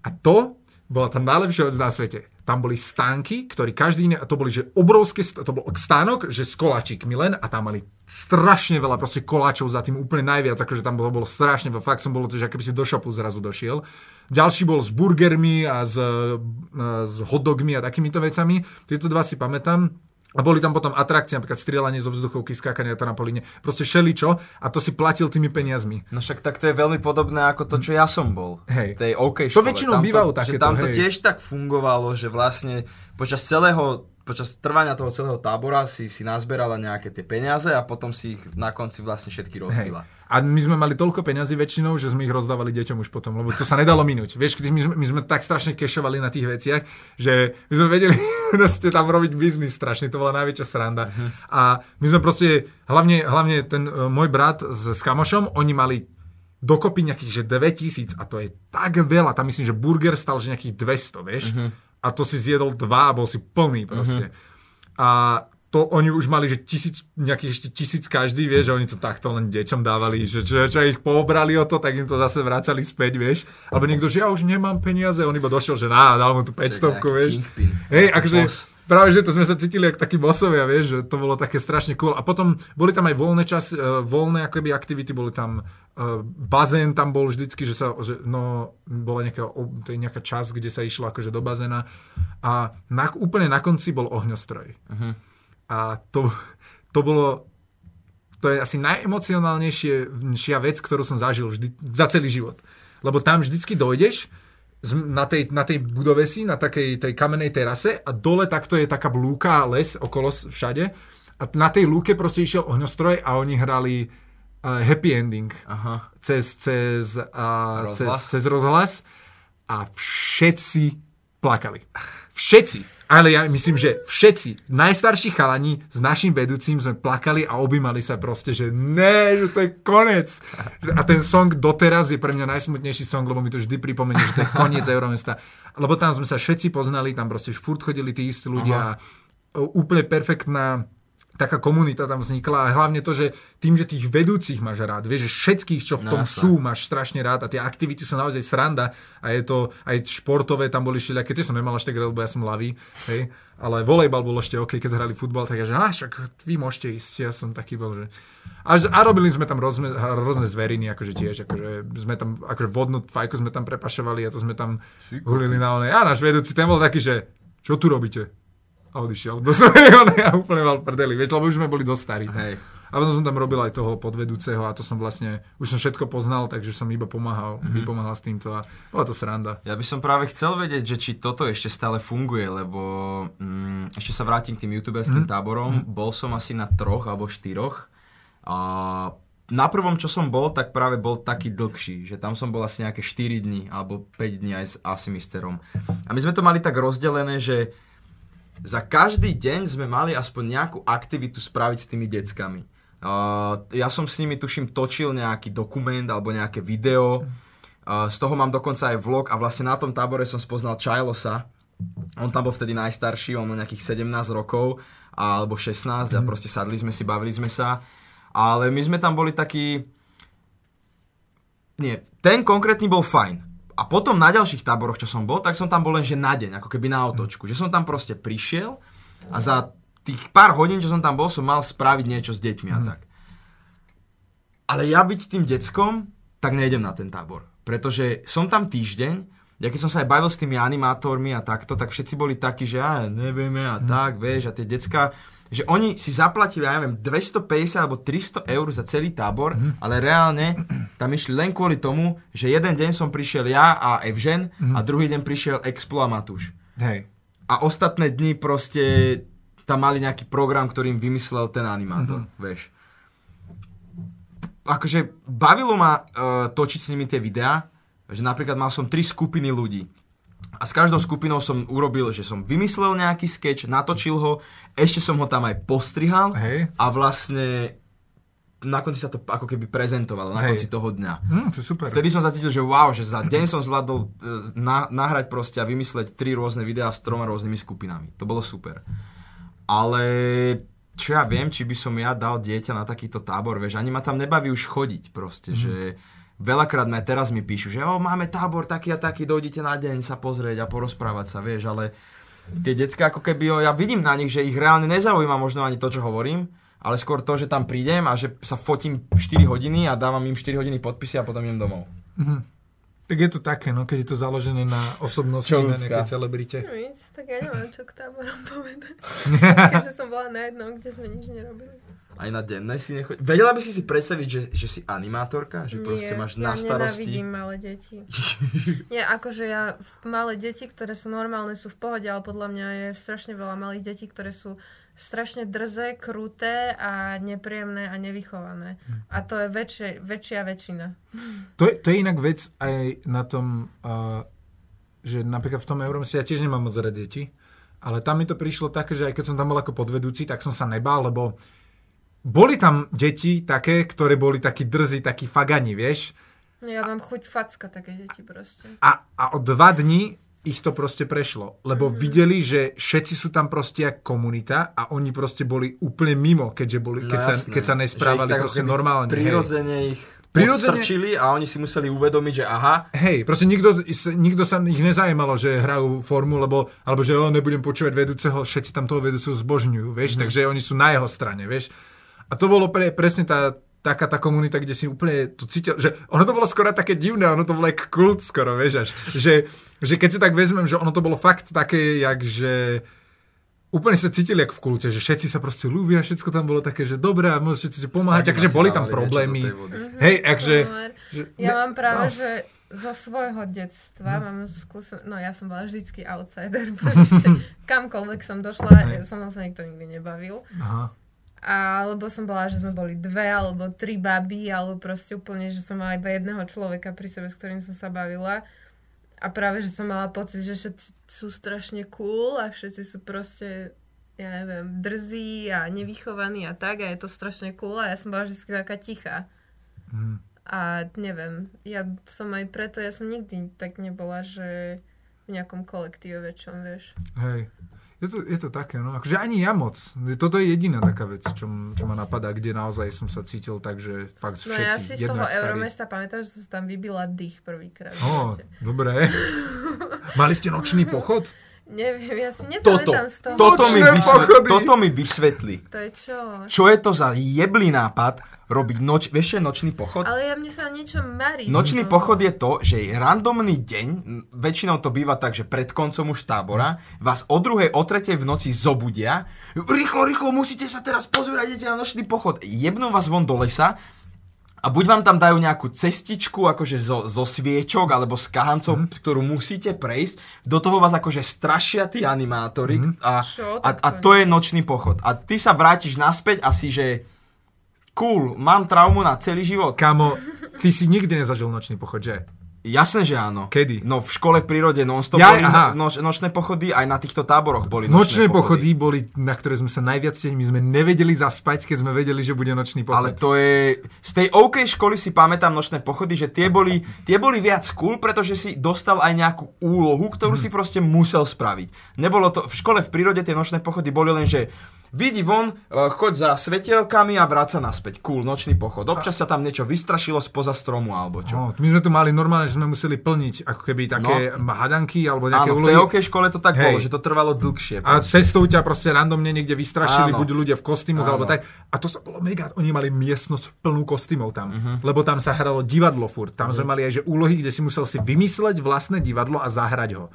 A to bola tá najlepšia vec na svete. tam boli stánky, ktorí každý, iný- to boli, že obrovské, to bol stánok, že s koláčikmi len a tam mali strašne veľa proste koláčov za tým úplne najviac, akože tam bolo, bolo strašne veľa, fakt som bol, že keby si do šopu zrazu došiel. Ďalší bol s burgermi a s, e, s hotdogmi a takýmito vecami. Tieto dva si pamätám. A boli tam potom atrakcie, napríklad strieľanie zo vzduchovky, skákanie na trampolíne, proste šeličo a to si platil tými peniazmi. No však tak to je veľmi podobné ako to, čo ja som bol. Hej. Tej OK To škole. väčšinou Tam bývajú to, takéto, Tam to hej. tiež tak fungovalo, že vlastne počas celého počas trvania toho celého tábora si, si nazberala nejaké tie peniaze a potom si ich na konci vlastne všetky Hej. rozbila. A my sme mali toľko peňazí väčšinou, že sme ich rozdávali deťom už potom, lebo to sa nedalo minúť. Vieš, keď my, sme- my sme tak strašne kešovali na tých veciach, že my sme vedeli proste tam robiť biznis strašne, to bola najväčšia sranda. Mhm. A my sme proste, hlavne, hlavne ten uh, môj brat s, s kamošom, oni mali dokopy nejakých, že 2000 a to je tak veľa, tam myslím, že burger stal že nejakých 200, vieš, Mhm. A to si zjedol dva a bol si plný proste. A to oni už mali, že tisíc, nejakých ešte tisíc každý, vieš, že oni to takto len deťom dávali, že čo, čo ich poobrali o to, tak im to zase vracali späť, vieš. Alebo niekto, že ja už nemám peniaze, on iba došiel, že na, dal mu tú 500, nejaký vieš. Hej, akože. Práve, že to sme sa cítili ako takí bosovia, vieš, že to bolo také strašne cool. A potom boli tam aj voľné čas, uh, voľné akoby aktivity, boli tam uh, bazén tam bol vždycky, že sa, že, no, bola nejaká, to je nejaká časť, kde sa išlo akože do bazéna a na, úplne na konci bol ohňostroj. Uh-huh. A to, to bolo, to je asi najemocionálnejšia vec, ktorú som zažil vždy, za celý život. Lebo tam vždycky dojdeš, na tej, na tej budove si, na takej tej kamenej terase a dole takto je taká lúka, les okolo všade a na tej lúke proste išiel ohňostroj a oni hrali uh, happy ending Aha. cez, cez, uh, cez, Rozhlas? cez rozhlas a všetci plakali. Všetci. Ale ja myslím, že všetci, najstarší chalani s našim vedúcim sme plakali a objímali sa proste, že ne, že to je konec. A ten song doteraz je pre mňa najsmutnejší song, lebo mi to vždy pripomenie, že to je koniec Euromesta. Lebo tam sme sa všetci poznali, tam proste furt chodili tí istí ľudia. A úplne perfektná taká komunita tam vznikla a hlavne to, že tým, že tých vedúcich máš rád, vieš, že všetkých, čo v tom Jasné. sú, máš strašne rád a tie aktivity sú naozaj sranda a je to aj športové, tam boli všelijaké, tie som nemal až tak rád, lebo ja som ľavý, hej, ale volejbal bol ešte OK, keď hrali futbal, tak ja, že á, však vy môžete ísť, ja som taký bol, že... A, a robili sme tam rôzne, rôzne zveriny, akože tiež, akože sme tam, akože vodnú fajku sme tam prepašovali a to sme tam hulili na onej. A náš vedúci, ten bol taký, že čo tu robíte? A odišiel. Do svojej onej a úplne mal prdeli, vieš, lebo už sme boli dosť starí. Hej. A potom som tam robil aj toho podvedúceho a to som vlastne, už som všetko poznal, takže som iba pomáhal, mm-hmm. vypomáhal s týmto a bola to sranda. Ja by som práve chcel vedieť, že či toto ešte stále funguje, lebo mm, ešte sa vrátim k tým youtuberským mm. táborom. Bol som asi na troch alebo štyroch. A na prvom, čo som bol, tak práve bol taký dlhší, že tam som bol asi nejaké 4 dní alebo 5 dní aj s asimisterom. A my sme to mali tak rozdelené, že za každý deň sme mali aspoň nejakú aktivitu spraviť s tými deckami. Uh, ja som s nimi, tuším, točil nejaký dokument alebo nejaké video. Uh, z toho mám dokonca aj vlog a vlastne na tom tábore som spoznal Chailosa. On tam bol vtedy najstarší, on mal nejakých 17 rokov alebo 16 a proste sadli sme si, bavili sme sa. Ale my sme tam boli takí... Nie, ten konkrétny bol fajn. A potom na ďalších táboroch, čo som bol, tak som tam bol len že na deň, ako keby na otočku. Že som tam proste prišiel a za tých pár hodín, čo som tam bol, som mal spraviť niečo s deťmi a tak. Ale ja byť tým deckom, tak nejdem na ten tábor. Pretože som tam týždeň, ja keď som sa aj bavil s tými animátormi a takto, tak všetci boli takí, že ja nevieme a tak, vieš, a tie decka, že oni si zaplatili, ja neviem, 250 alebo 300 eur za celý tábor, ale reálne tam išli len kvôli tomu, že jeden deň som prišiel ja a Evžen a druhý deň prišiel Explo a Matúš. Hej. A ostatné dni proste tam mali nejaký program, ktorým vymyslel ten animátor, mm-hmm. vieš. Akože bavilo ma uh, točiť s nimi tie videá, že napríklad mal som tri skupiny ľudí. A s každou skupinou som urobil, že som vymyslel nejaký sketch, natočil ho, ešte som ho tam aj postrihal Hej. a vlastne na konci sa to ako keby prezentovalo, na Hej. konci toho dňa. Hm, to je super. Vtedy som zacítil, že wow, že za deň som zvládol e, na, nahrať proste a vymysleť tri rôzne videá s troma rôznymi skupinami. To bolo super. Ale čo ja viem, či by som ja dal dieťa na takýto tábor, vieš, ani ma tam nebaví už chodiť proste, mm. že veľakrát aj teraz mi píšu, že o, máme tábor taký a taký, dojdite na deň sa pozrieť a porozprávať sa, vieš, ale tie decka ako keby, ja vidím na nich, že ich reálne nezaujíma možno ani to, čo hovorím, ale skôr to, že tam prídem a že sa fotím 4 hodiny a dávam im 4 hodiny podpisy a potom idem domov. Tak je to také, no, keď je to založené na osobnosti, Čo na nejakej celebrite. No nič, tak ja neviem, čo k táborom povedať. Keďže som bola na jednom, kde sme nič nerobili. Aj na dennej si nechodí. Vedela by si si predstaviť, že, že si animátorka? Že proste máš na ja starosti... nenávidím malé deti. Nie, akože ja, malé deti, ktoré sú normálne, sú v pohode, ale podľa mňa je strašne veľa malých detí, ktoré sú strašne drze, kruté a nepríjemné a nevychované. Hm. A to je väčšie, väčšia väčšina. To je, to je inak vec aj na tom, uh, že napríklad v tom Euromeste ja tiež nemám moc deti, ale tam mi to prišlo také, že aj keď som tam bol ako podvedúci, tak som sa nebál, lebo boli tam deti také, ktoré boli takí drzí, takí fagani, vieš? No Ja mám chuť facka také deti proste. A, a o dva dní ich to proste prešlo, lebo videli, že všetci sú tam proste jak komunita a oni proste boli úplne mimo, keďže boli, keď, sa, No keď sa nesprávali proste normálne. Prirodzene ich Prirodzene- odstrčili a oni si museli uvedomiť, že aha, Hej, proste nikto, nikto sa ich nezajímalo, že hrajú formu, lebo, alebo že o, nebudem počúvať vedúceho, všetci tam toho vedúceho zbožňujú, vieš, mm-hmm. takže oni sú na jeho strane, vieš. A to bolo pre, presne tá, taká tá komunita, kde si úplne to cítil, že ono to bolo skoro také divné, ono to bolo jak kult skoro, vieš, až, že, že keď si tak vezmem, že ono to bolo fakt také, jak že úplne sa cítili jak v kulte, že všetci sa proste ľúbia, všetko tam bolo také, že dobré a môžete si pomáhať, Tak takže boli tam problémy. vody. Hej, akže... Že, Ja mám práve, no. že zo svojho detstva Hm. mám skúsen... No ja som bola vždycky outsider. Proste. Kamkoľvek som došla, Hej. so mnou sa nikto nikdy nebavil. Aha. Alebo som bola, že sme boli dve alebo tri baby, alebo proste úplne, že som mala iba jedného človeka pri sebe, s ktorým som sa bavila. A práve, že som mala pocit, že všetci sú strašne cool a všetci sú proste, ja neviem, drzí a nevychovaní a tak a je to strašne cool a ja som bola vždy taká tichá. Hm. A neviem, ja som aj preto, ja som nikdy tak nebola, že v nejakom kolektíve väčšom, vieš. Hej. Je to, je to také, no. Akože ani ja moc. Toto je jediná taká vec, čo, čo ma napadá, kde naozaj som sa cítil tak, že fakt No všetci ja si z toho starí. Euromesta pamätám, že som sa tam vybila dých prvýkrát. Ó, dobre. Mali ste nočný pochod? Neviem, ja si toto, nepamätám z toho. toto, mi vysvetli, toto mi vysvetli. To je čo? Čo je to za jeblý nápad robiť noč, vieš, je nočný pochod? Ale ja mne sa niečo marí. Nočný toho. pochod je to, že je randomný deň, väčšinou to býva tak, že pred koncom už tábora, vás o druhej, o tretej v noci zobudia. Rýchlo, rýchlo, musíte sa teraz pozrieť, idete na nočný pochod. Jebnú vás von do lesa a buď vám tam dajú nejakú cestičku akože zo, zo sviečok alebo z kahancov, mm. ktorú musíte prejsť. Do toho vás akože strašia tí animátori Mhm. a, Čo? a, a to to je nočný pochod. A ty sa vrátiš naspäť asi, že cool, mám traumu na celý život. Kamo, ty si nikdy nezažil nočný pochod, že? Jasné, že áno. Kedy? No v škole v prírode non-stop Ja- boli aha. no, noč, nočné pochody, aj na týchto táboroch boli Nočné pochody boli, na ktoré sme sa najviac tešili. My sme nevedeli zaspať, keď sme vedeli, že bude nočný pochod. Ale to je... Z tej OK školy si pamätám nočné pochody, že tie boli, tie boli viac cool, pretože si dostal aj nejakú úlohu, ktorú Mhm. si proste musel spraviť. Nebolo to... V škole v prírode tie nočné pochody boli len, že Vidí von, e, choď za svetelkami a vráca naspäť. Cool, nočný pochod. Občas sa tam niečo vystrašilo spoza stromu alebo čo. No, my sme tu mali normálne, že sme museli plniť ako keby také no. hadanky alebo nejaké Áno, v tej OK škole to tak Hej. bolo, že to trvalo dlhšie. A cestou ťa proste randomne niekde vystrašili, Áno. buď ľudia v kostýmoch, Áno. alebo tak. A to sa bolo mega. Oni mali miestnosť plnú kostýmov tam. Lebo tam sa hralo divadlo furt. Tam sme mali aj že úlohy, kde si musel si vymysleť vlastné divadlo a zahrať ho.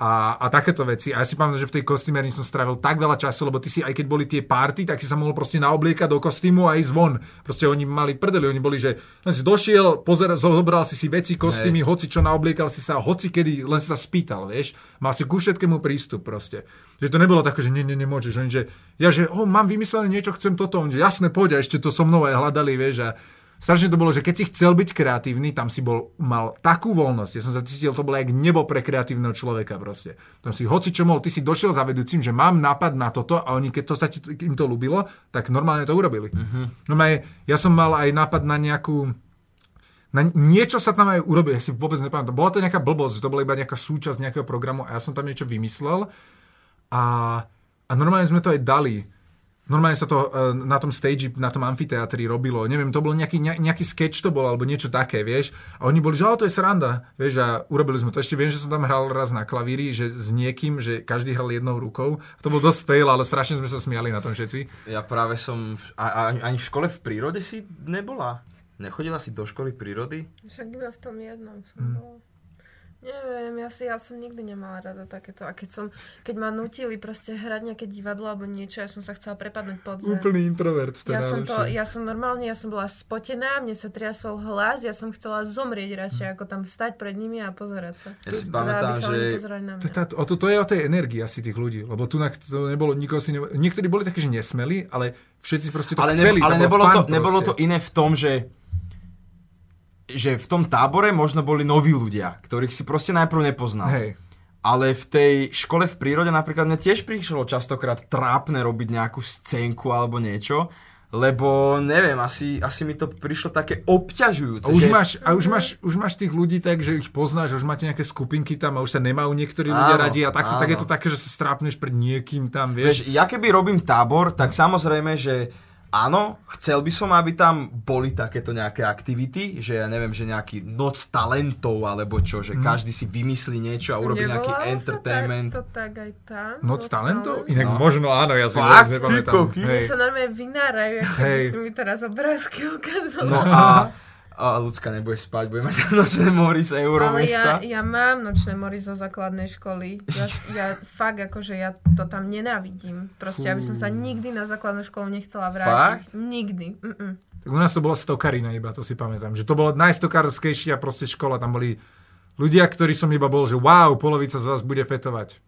A, a takéto veci. A ja si pamätám, že v tej kostýmerni som strávil tak veľa času, lebo ty si, aj keď boli tie party, tak si sa mohol proste naobliekať do kostýmu a ísť von. Proste oni mali prdeli, oni boli, že len si došiel, pozer, zobral si si veci, kostýmy, hoci čo naobliekal si sa, hoci kedy, len si sa spýtal, vieš. Mal si ku všetkému prístup proste. Že to nebolo také, že nie, nie, nemôžeš. Oni, že ja, že oh, mám vymyslené niečo, chcem toto. On, že jasné, poď a ešte to so mnou aj hľadali, vieš. A strašne to bolo, že keď si chcel byť kreatívny, tam si bol, mal takú voľnosť. Ja som sa cítil, to bolo jak nebo pre kreatívneho človeka proste. Tam si hoci čo mohol, ty si došiel za vedúcim, že mám nápad na toto a oni, keď to sa ti, im to ľúbilo, tak normálne to urobili. Mm-hmm. No ja som mal aj nápad na nejakú na niečo sa tam aj urobil, ja si vôbec nepamätám. Bola to nejaká blbosť, to bola iba nejaká súčasť nejakého programu a ja som tam niečo vymyslel a, a normálne sme to aj dali normálne sa to uh, na tom stage, na tom amfiteátri robilo, neviem, to bol nejaký, ne, nejaký sketch to bol, alebo niečo také, vieš. A oni boli, že to je sranda, vieš, a urobili sme to. Ešte viem, že som tam hral raz na klavíri, že s niekým, že každý hral jednou rukou. To bol dosť fail, ale strašne sme sa smiali na tom všetci. Ja práve som, a, a, ani v škole v prírode si nebola. Nechodila si do školy prírody? Však iba v tom jednom som hmm. bola. Neviem, ja, si, ja som nikdy nemala rada takéto. A keď som, keď ma nutili proste hrať nejaké divadlo alebo niečo, ja som sa chcela prepadnúť pod zem. Úplný introvert. Ja som, to, ja som normálne, ja som bola spotená, mne sa triasol hlas, ja som chcela zomrieť radšej, ako tam stať pred nimi a pozerať sa. Ja si pamätám, že... To, tá, o to, to je o tej energii asi tých ľudí, lebo tu to nebolo, nikoho si ne... Niektorí boli takí, že nesmeli, ale všetci proste to ale chceli. Ale nebolo to, nebolo to iné v tom, že že v tom tábore možno boli noví ľudia, ktorých si proste najprv nepoznal. Hej. Ale v tej škole v prírode napríklad mne tiež prišlo častokrát trápne robiť nejakú scénku alebo niečo, lebo neviem, asi, asi mi to prišlo také obťažujúce. A už, že... máš, a už, máš, už máš tých ľudí tak, že ich poznáš, už máte nejaké skupinky tam a už sa nemajú niektorí ľudia áno, radi a takto, tak je to také, že sa strápneš pred niekým tam, vieš. vieš ja keby robím tábor, tak samozrejme, že Áno, chcel by som, aby tam boli takéto nejaké aktivity, že ja neviem, že nejaký noc talentov alebo čo, že hmm. každý si vymyslí niečo a urobí Nevolalo nejaký entertainment. to tak aj tam? Noc, noc talentov? Inak no. možno áno, ja si vôbec nepamätám. Mne sa normálne vynárajú, ako si mi teraz obrázky ukázal. No a a ľudská nebude spať, bude mať nočné mori z Euromesta. Ale ja, ja mám nočné mori zo základnej školy. Ja, ja fakt akože ja to tam nenávidím. Proste, Fú. aby som sa nikdy na základnú školu nechcela vrátiť. Fakt? Nikdy. Mm-mm. Tak u nás to bola stokarina iba, to si pamätám. Že to bola najstokárskejšia proste škola. Tam boli ľudia, ktorí som iba bol, že wow, polovica z vás bude fetovať.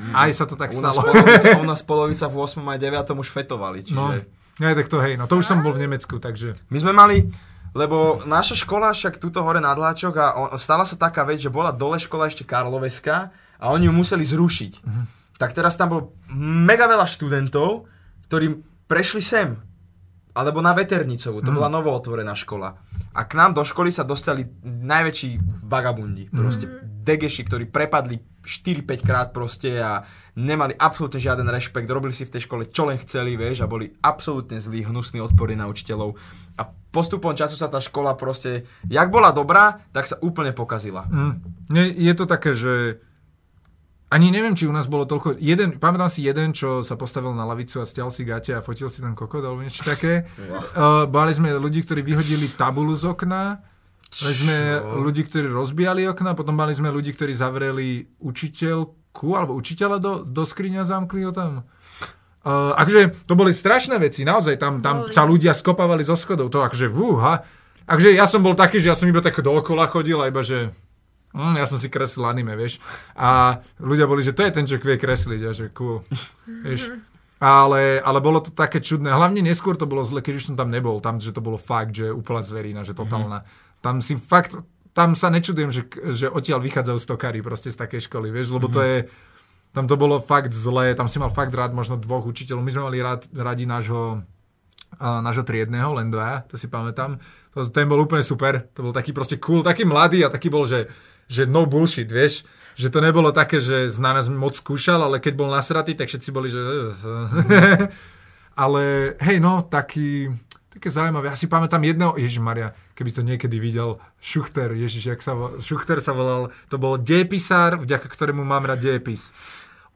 Mm. Aj sa to tak u stalo. Nás polovica, u nás polovica v 8. aj 9. už fetovali. Čiže... No, ja, tak to hej, no to už som bol v Nemecku, takže... My sme mali, lebo naša škola však túto hore nad Láčok a stala sa taká vec, že bola dole škola ešte Karloveská a oni ju museli zrušiť. Uh-huh. Tak teraz tam bolo mega veľa študentov, ktorí prešli sem. Alebo na Veternicovú, to uh-huh. bola novootvorená škola. A k nám do školy sa dostali najväčší vagabundi. Proste uh-huh. degeši, ktorí prepadli 4-5 krát proste a nemali absolútne žiaden rešpekt, robili si v tej škole čo len chceli, vieš, a boli absolútne zlí, hnusní odpory na učiteľov. Postupom času sa tá škola proste, jak bola dobrá, tak sa úplne pokazila. Mm. Nie, je to také, že ani neviem, či u nás bolo toľko... Jeden, pamätám si jeden, čo sa postavil na lavicu a stial si gate a fotil si ten kokot alebo niečo také. uh, bali sme ľudí, ktorí vyhodili tabulu z okna, Mali sme ľudí, ktorí rozbijali okna, potom mali sme ľudí, ktorí zavreli učiteľku alebo učiteľa do, do skriňa, zamkli ho tam. Uh, akože to boli strašné veci, naozaj, tam, tam sa ľudia skopávali zo schodov, to akože vúha. Akože ja som bol taký, že ja som iba tak dookola chodil a iba, že mm, ja som si kreslil anime, vieš. A ľudia boli, že to je ten, čo vie kresliť, a že cool, vieš. Ale, ale bolo to také čudné. Hlavne neskôr to bolo zle, keď už som tam nebol. Tam, že to bolo fakt, že úplná zverina, že totálna. Mm-hmm. Tam si fakt, tam sa nečudujem, že, že odtiaľ vychádzajú stokári proste z takej školy, vieš, lebo mm-hmm. to mhm. je tam to bolo fakt zlé, tam si mal fakt rád možno dvoch učiteľov. My sme mali rád, radi nášho, nášho triedného, len dva, to si pamätám. To, ten bol úplne super, to bol taký proste cool, taký mladý a taký bol, že, že no bullshit, vieš. Že to nebolo také, že z nás moc skúšal, ale keď bol nasratý, tak všetci boli, že... ale hej, no, taký, také zaujímavé. Ja si pamätám jedného, Maria, keby to niekedy videl, Šuchter, Ježiš, jak sa, Šuchter sa volal, to bol dejepisár, vďaka ktorému mám rád dejepis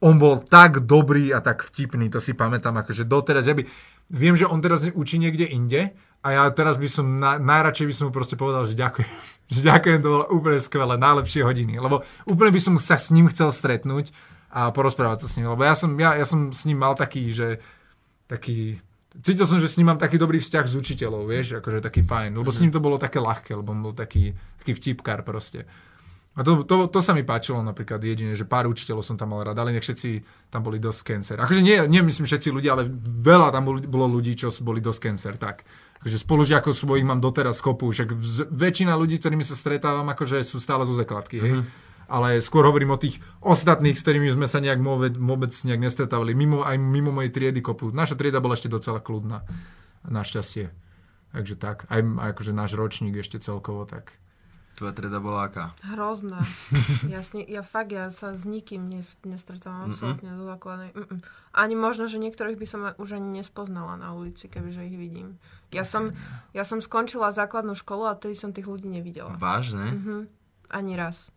on bol tak dobrý a tak vtipný, to si pamätám, akože doteraz, ja by, viem, že on teraz učí niekde inde a ja teraz by som, na, najradšej by som mu proste povedal, že ďakujem, že ďakujem, to bolo úplne skvelé, najlepšie hodiny, lebo úplne by som sa s ním chcel stretnúť a porozprávať sa s ním, lebo ja som, ja, ja som s ním mal taký, že taký, cítil som, že s ním mám taký dobrý vzťah s učiteľom, vieš, akože taký fajn, lebo mm-hmm. s ním to bolo také ľahké, lebo on bol taký, taký vtipkár proste. A to, to, to sa mi páčilo napríklad jedine, že pár učiteľov som tam mal rád, ale nech všetci tam boli dosť cancer. Akože nie, nie myslím všetci ľudia, ale veľa tam bolo ľudí, čo boli dosť cancer, tak. Akože spolužiakov svojich mám doteraz kopu, však väčšina ľudí, ktorými sa stretávam, akože sú stále zo zakladky, hej. Mm-hmm. Ale skôr hovorím o tých ostatných, s ktorými sme sa nejak vôbec, vôbec nejak nestretávali. Mimo, aj mimo mojej triedy kopu. Naša trieda bola ešte docela kľudná. Našťastie. Takže tak. Aj, aj akože náš ročník ešte celkovo tak Tvoja trieda bola aká? Hrozná. Jasne, ja fakt, ja sa s nikým nes, nestretávam absolútne do základnej. Mm-mm. Ani možno, že niektorých by som už ani nespoznala na ulici, kebyže ich vidím. Ja som, ja som skončila základnú školu a tedy som tých ľudí nevidela. Vážne? Mhm. Ani raz.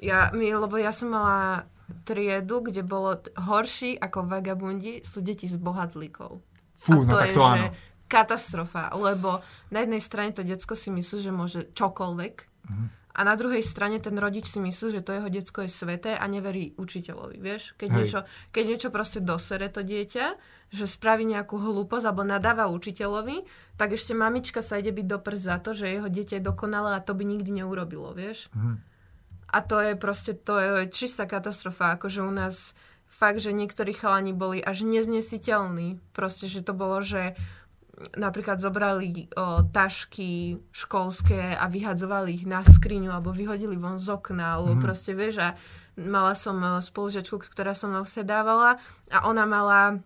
Ja, my, lebo ja som mala triedu, kde bolo t- horší ako vagabundi, sú deti s bohatlíkov. Fú, a no to tak je, to že áno. Katastrofa, lebo na jednej strane to decko si myslí, že môže čokoľvek Mhm. a na druhej strane ten rodič si myslí, že to jeho decko je sveté a neverí učiteľovi, vieš? Keď, Hej. niečo, keď niečo proste dosere to dieťa, že spraví nejakú hlúposť alebo nadáva učiteľovi, tak ešte mamička sa ide byť do za to, že jeho dieťa je dokonalé a to by nikdy neurobilo, vieš? Mhm. A to je proste, to je čistá katastrofa, akože u nás fakt, že niektorí chalani boli až neznesiteľní. Proste, že to bolo, že napríklad zobrali o, tašky školské a vyhadzovali ich na skriňu alebo vyhodili von z okna, alebo mm. proste vieš a mala som o, spolužiačku, ktorá so mnou sedávala a ona mala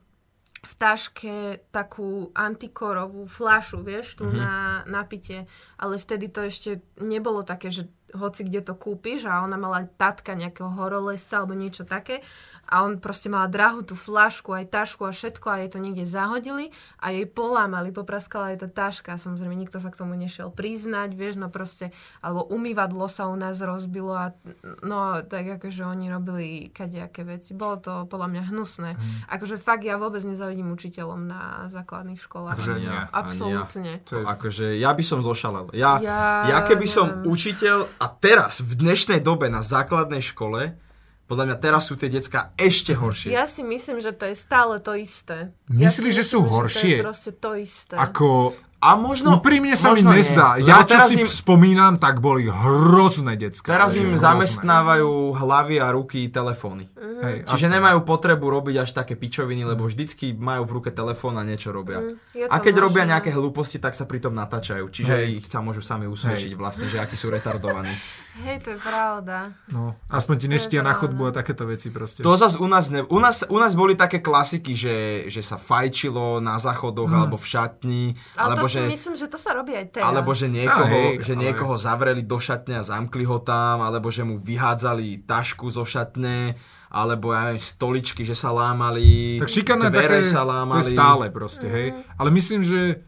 v taške takú antikorovú fľašu, vieš, tu mm-hmm. na napite, ale vtedy to ešte nebolo také, že hoci kde to kúpiš a ona mala tatka nejakého horolesca alebo niečo také a on proste mala drahú tú flašku, aj tašku a všetko a jej to niekde zahodili a jej polámali, popraskala jej to taška a samozrejme nikto sa k tomu nešiel priznať, vieš, no proste, alebo umývadlo sa u nás rozbilo a no tak akože oni robili kadejaké veci. Bolo to podľa mňa hnusné. Mhm. Akože fakt ja vôbec nezavidím učiteľom na základných školách. Akože ja, ani ja. Absolútne. To Akože ja by som zošalel. Ja, Ja ja keby som neviem. učiteľ a teraz v dnešnej dobe na základnej škole, podľa mňa teraz sú tie decka ešte horšie. Ja si myslím, že to je stále to isté. Myslíš, ja že sú myslím, horšie? Že to je proste to isté. Ako... A možno... No pri mne sa mi možno nie. nezdá. Lebo Ja čo si im, spomínam, tak boli hrozné decka. teraz im hrozné. zamestnávajú hlavy a ruky telefóny. Hej, Čiže nemajú potrebu robiť až také pičoviny, lebo vždycky majú v ruke telefón a niečo robia. Mm, a keď možné. robia nejaké hlúposti, tak sa pritom natáčajú. Čiže Hej. ich sa môžu sami usmiešiť vlastne, že akí sú retardovaní. Hej, to je pravda. No, aspoň ti neštia na chodbu a takéto veci proste. To zase u nás, ne, u nás, u nás boli také klasiky, že, že sa fajčilo na záchodoch alebo v šatni, Ale alebo to si že, myslím, že to sa robí aj teraz. alebo že niekoho, A hej, že ale- niekoho zavreli do šatne a zamkli ho tam, alebo že mu vyhádzali tašku zo šatne, alebo ja neviem, stoličky, že sa lámali, Tak šikana dvere také, sa to lámali. je stále proste, hej. Ale myslím, že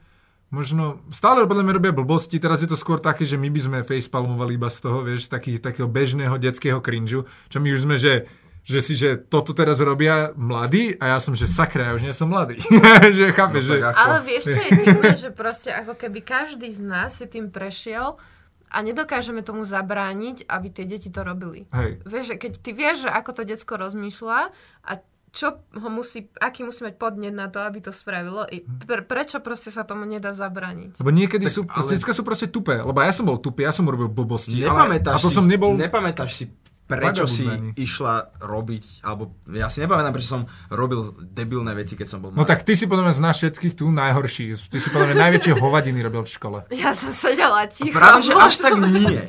možno, stále podľa mňa robia blbosti, teraz je to skôr také, že my by sme facepalmovali iba z toho, vieš, z takých, takého bežného detského crinžu, čo my už sme, že že si, že toto teraz robia mladí a ja som, že sakra, ja už nie som mladý. že chápeš, No že... ako- Ale vieš, čo je divné, že proste ako keby každý z nás si tým prešiel a nedokážeme tomu zabrániť, aby tie deti to robili. Hej. Vieš, keď ty vieš, že ako to decko rozmýšľa a čo ho musí, aký musí mať podnet na to, aby to spravilo, i pre, prečo proste sa tomu nedá zabrániť? Lebo niekedy Tak sú, ale- decka sú proste tupé, lebo ja som bol tupý, ja som urobil blbosti. Nepamätáš ale, a to si, som nebol... nepamätáš si, prečo si išla robiť, alebo ja si nepamätám, prečo som robil debilné veci, keď som bol No malý. tak ty si podľa mňa z nás všetkých tu najhorší. Ty si podľa mňa najväčšie hovadiny robil v škole. Ja som sedela ticho. Práve, že a až tak nie.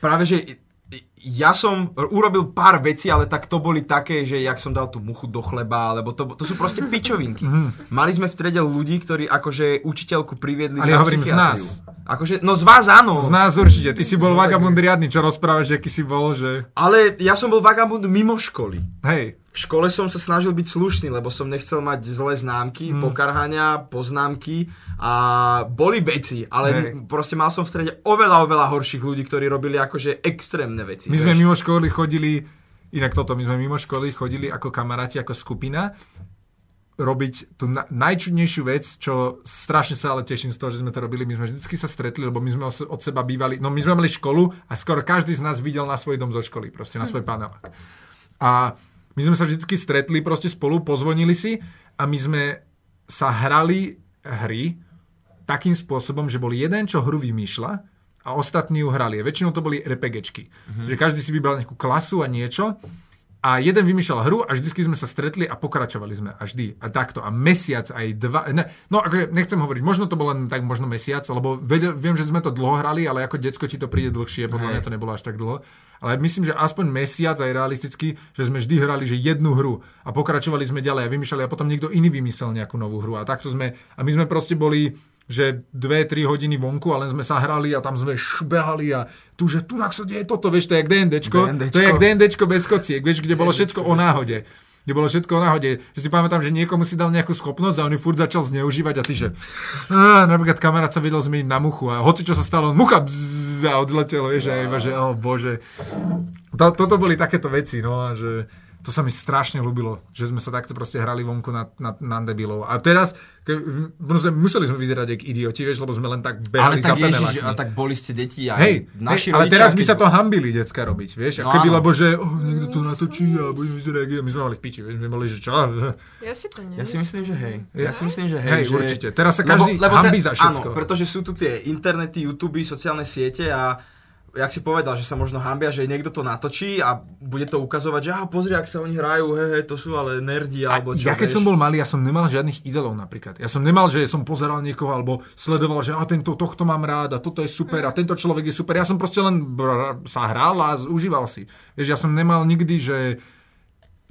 Práve, že ja som urobil pár vecí, ale tak to boli také, že jak som dal tú muchu do chleba, alebo to, to sú proste pičovinky. Mali sme v trede ľudí, ktorí akože učiteľku priviedli Ale ja na hovorím z nás. Akože, no z vás áno. Z nás určite. Ty si bol vagabund riadny, čo rozprávaš, aký si bol, že... Ale ja som bol vagabund mimo školy. Hej, V škole som sa snažil byť slušný, lebo som nechcel mať zlé známky, Hmm. pokarhania, poznámky a boli veci, ale Hej. m- proste mal som v strede oveľa, oveľa horších ľudí, ktorí robili akože extrémne veci. my sme vieš. mimo školy chodili, inak toto, my sme mimo školy chodili ako kamaráti, ako skupina, robiť tú na- najčudnejšiu vec, čo strašne sa ale teším z toho, že sme to robili. My sme vždycky sa stretli, lebo my sme od seba bývali, no my sme mali školu a skoro každý z nás videl na svoj dom zo školy, proste na svoj panelák. A my sme sa vždycky stretli proste spolu, pozvonili si a my sme sa hrali hry takým spôsobom, že bol jeden, čo hru vymýšľa a ostatní ju hrali. Väčšinou to boli RPGčky. Mm-hmm. Že každý si vybral nejakú klasu a niečo a jeden vymýšľal hru a vždycky sme sa stretli a pokračovali sme a vždy. A takto. A mesiac aj dva... Ne, no akože nechcem hovoriť, možno to bol len tak možno mesiac, lebo vedel, viem, že sme to dlho hrali, ale ako decko ti to príde dlhšie, podľa mňa to nebolo až tak dlho. Ale myslím, že aspoň mesiac aj realisticky, že sme vždy hrali, že jednu hru a pokračovali sme ďalej a vymýšľali a potom niekto iný vymyslel nejakú novú hru a takto sme, a my sme proste boli, že 2-3 hodiny vonku a len sme sa hrali a tam sme šbehali a tu, že tu sa deje toto, vieš, to je jak DNDčko, DNDčko. to je jak DNDčko bez kociek, vieš, kde bolo všetko o náhode. Kde bolo všetko o náhode. Že si pamätám, že niekomu si dal nejakú schopnosť a on ju furt začal zneužívať a ty, že á, napríklad kamarát sa vedel zmeniť na muchu a hoci čo sa stalo, mucha bzzz, a odletelo, vieš, a iba, že o bože. To, toto boli takéto veci, no a že to sa mi strašne ľúbilo, že sme sa takto proste hrali vonku na, na, na debilov. A teraz, ke, museli, sme vyzerať jak idioti, vieš, lebo sme len tak behali Ale tak za ježiš, a tak boli ste deti a Hej, naši hej ale teraz by sa to hambili decka robiť, vieš, No keby, áno. lebo že oh, niekto to natočí a budeme vyzerať, jak- my sme mali v piči, vieš, my boli, že čo? Ja si to Ja nemyslím. si myslím, že hej. Ja, Ja- si myslím, že hej. Hej, že... určite. Teraz sa každý hanbí za všetko. Áno, pretože sú tu tie internety, YouTube, sociálne siete a jak si povedal, že sa možno hambia, že niekto to natočí a bude to ukazovať, že aha, pozri, ak sa oni hrajú, hej, hej, to sú ale nerdi, alebo čo, ja keď vieš. som bol malý, ja som nemal žiadnych idolov napríklad. Ja som nemal, že som pozeral niekoho alebo sledoval, že a tento, tohto mám rád a toto je super a tento človek je super. Ja som proste len sa hral a užíval si. Vieš, ja som nemal nikdy, že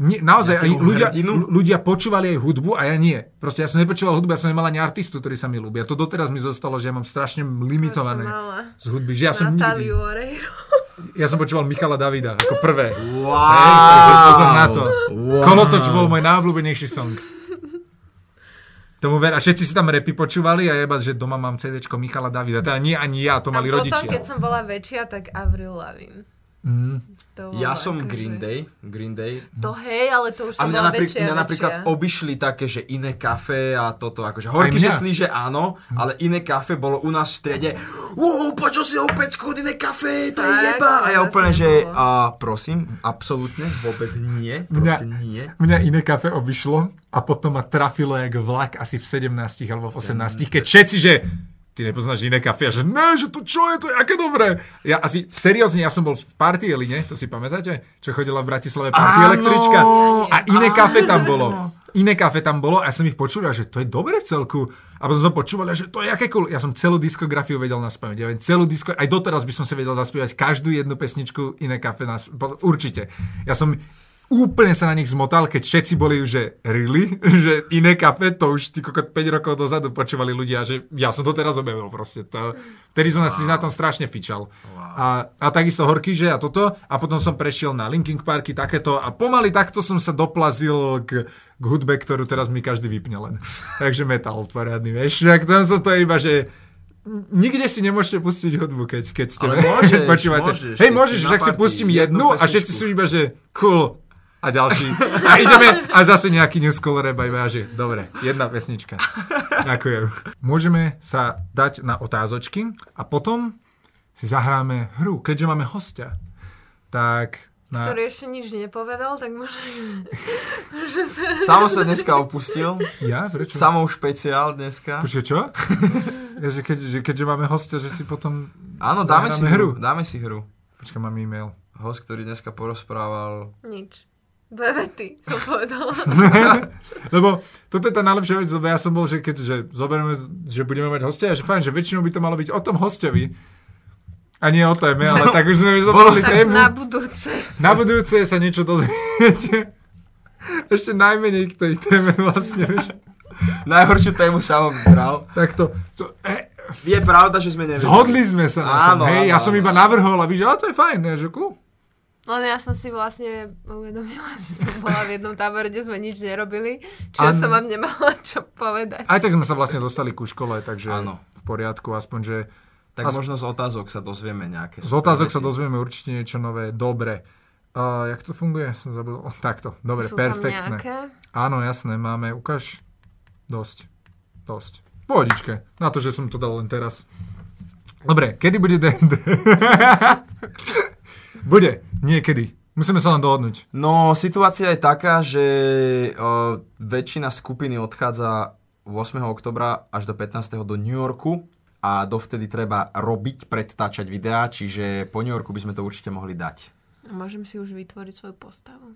nie, naozaj, aj Nejakého ľudia, hrdinu? ľudia počúvali aj hudbu a ja nie. Proste ja som nepočúval hudbu, ja som nemal ani artistu, ktorý sa mi ľúbi. A to doteraz mi zostalo, že ja mám strašne limitované Ja z hudby. Že ja som nikdy, ja som počúval Michala Davida ako prvé. Wow! Hej, takže pozor na to. Wow. Kolotoč bol môj najobľúbenejší song. Tomu ver, a všetci si tam repy počúvali a jeba, že doma mám CDčko Michala Davida. Teda nie ani ja, to A mali potom, rodičia. keď som bola väčšia, tak Avril Lavigne. Mm. To Ja som akože- Green Day, Green Day. To hej, ale to už A som mňa, bola napríklad, väčšia, mňa napríklad väčšia. obišli také, že iné kafe a toto, akože horky, mňa. že áno, ale iné kafe bolo u nás v striede. Uú, počul si opäť skôr iné kafe, to je jeba. A ja úplne, že a, prosím, absolútne, vôbec nie, proste nie. Mňa iné kafe obišlo a potom ma trafilo jak vlak asi v 17 alebo v 18, keď všetci, že ty nepoznáš iné kafe a že ne, že to čo je, to je aké dobré. Ja asi, seriózne, ja som bol v Party Eline, to si pamätáte? Čo chodila v Bratislave Party električka. A iné áno. kafe tam bolo. Iné kafe tam bolo a ja som ich počul, že to je dobré v celku. A potom som počúval, že to je aké cool. Ja som celú diskografiu vedel naspávať. Ja viem, celú disko, aj doteraz by som si vedel zaspievať každú jednu pesničku iné kafe. Nas, určite. Ja som úplne sa na nich zmotal, keď všetci boli už, že really, že iné kafe, to už ty kokot 5 rokov dozadu počúvali ľudia, že ja som to teraz objavil proste. To, vtedy som si na tom strašne fičal. A, a takisto Horkyže a toto. A potom som prešiel na Linkin Parky, takéto. A pomaly takto som sa doplazil k, k hudbe, ktorú teraz mi každý vypne len. Takže metal poriadny, vieš. Tak tam som to iba, že Nikde si nemôžete pustiť hudbu, keď, keď ste môžeš, počúvate. môžeš, Hej, môžeš, však si pustím jednu jednu a všetci sú iba, že cool. A ďalší. A ideme a zase nejaký New School Rap a iba, že dobre, jedna pesnička. Ďakujem. Môžeme sa dať na otázočky a potom si zahráme hru, keďže máme hostia. Tak na... Ktorý ešte nič nepovedal, tak možno... že sa... Samo sa dneska opustil, Ja? Prečo? samou špeciál dneska. Počkej, čo? Ja, že, keď, že keďže máme hostia, že si potom... Áno, dáme si hru. hru. Dáme si hru. Počkaj, mám e-mail. Host, ktorý dneska porozprával. Nič. Dve vety som povedala. Lebo toto je tá najlepšia vec, lebo ja som bol, že keď že zoberieme, že budeme mať hostia, že fajn, že väčšinou by to malo byť o tom hostovi. A nie o téme, ale tak už sme zobrali tak tému. na budúce. Na budúce sa niečo dozviete. Ešte najmenej k tej téme vlastne. Najhoršiu tému sám vybral. Tak to, to eh, Je pravda, že sme nevedeli. zhodli sme sa na tom. Áno, Hej, áno, ja som áno. iba navrhol a vy, že a to je fajn, ne, že cool. Len ja som si vlastne uvedomila, že som bola v jednom tábore, kde sme nič nerobili, čiže Áno. som vám nemala čo povedať. Aj tak sme sa vlastne dostali ku škole, takže Áno. v poriadku, aspoň, že Tak As- možno z otázok sa dozvieme nejaké. Z otázok sa dozvieme určite niečo nové. Dobre. Uh, jak to funguje? Som zabudol. Takto. Dobre, Sú perfektné. Áno, jasné, máme. Ukáž. Dosť. Dosť. Pohodičke. Na to, že som to dal len teraz. Dobre, kedy bude D&D? bude. Niekedy. Musíme sa len dohodnúť. No, situácia je taká, že o, väčšina skupiny odchádza 8. oktobra až do 15. do New Yorku a dovtedy treba robiť, predtáčať videá, čiže po New Yorku by sme to určite mohli dať. A môžem si už vytvoriť svoju postavu.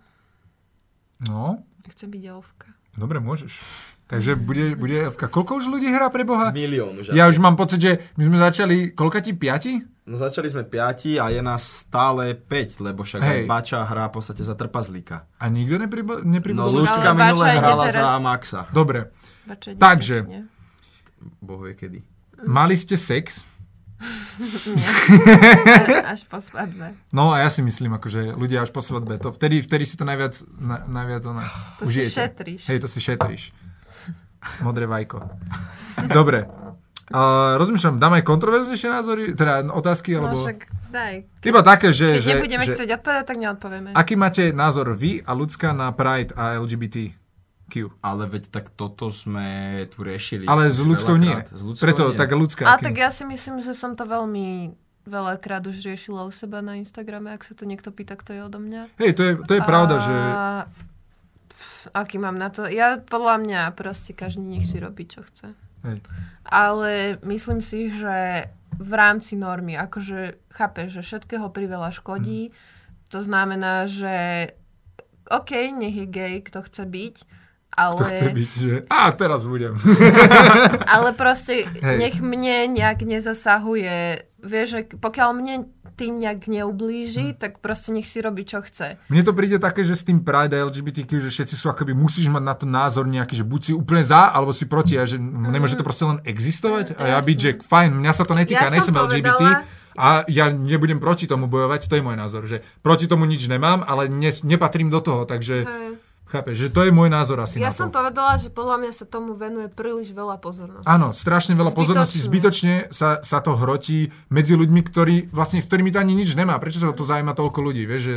No, Chcem byť elfka. dobre, môžeš. Takže bude, bude Elfka. Koľko už ľudí hrá pre Boha? Milión už. Ja už mám pocit, že my sme začali, koľka ti, piati? No začali sme 5 a je nás stále 5, lebo však aj Hej. Bača hrá v podstate za trpazlíka. A nikto nepribo- No nepribudol? Bača minule hrala teraz- za Maxa. Dobre, Bača, Takže. nie? Boh vie kedy. Mali ste sex? Nie. Až po svadbe. No a ja si myslím, akože ľudia až po svadbe, to vtedy, vtedy si to najviac, na, najviac ona, To si užijete. šetríš. Hej, to si šetríš. Modré vajko. Dobre. Uh, rozmýšľam, dám aj kontroverznejšie názory, teda otázky, No alebo... však daj. Iba také, že... Keď že, nebudeme že chcieť odpovedať, tak neodpovieme. Aký máte názor vy a ľudská na Pride a LGBTQ? Ale veď tak toto sme tu riešili. Ale s ľudskou nie. S ľudskou Preto nie. tak ľudská. A aký- tak ja si myslím, že som to veľmi veľakrát už riešila u seba na Instagrame, ak sa to niekto pýta, kto je odo mňa. Hej, to je, to je pravda, A... že... Aký mám na to? Ja podľa mňa proste každý nech si robí, čo chce. Hej. Ale myslím si, že v rámci normy, akože chápe, že všetkého priveľa škodí. To znamená, že OK, nech je gay, kto chce byť, ale... To chce byť, že... A teraz budem. Ale proste Hej. nech mne nejak nezasahuje. Vieš, že pokiaľ mne tým nejak neublíži, Hm. tak proste nech si robí, čo chce. Mne to príde také, že s tým Pride a LGBTQ, že všetci sú akoby, musíš mať na to názor nejaký, že buď si úplne za, alebo si proti a že nemôže to proste len existovať a ja byť, že fajn, mňa sa to netýka, Ja ja nejsem LGBT povedala- a ja nebudem proti tomu bojovať, to je môj názor, že proti tomu nič nemám, ale ne, nepatrím do toho, takže Hej. Chápeš, že to je môj názor asi Ja na som to. povedala, že podľa mňa sa tomu venuje príliš veľa pozornosti. Áno, strašne veľa Zbytočne. pozornosti, zbytočne sa, sa to hrotí medzi ľuďmi, ktorí, vlastne, s ktorými to ani nič nemá. Prečo sa to zaujíma toľko ľudí, vieš, že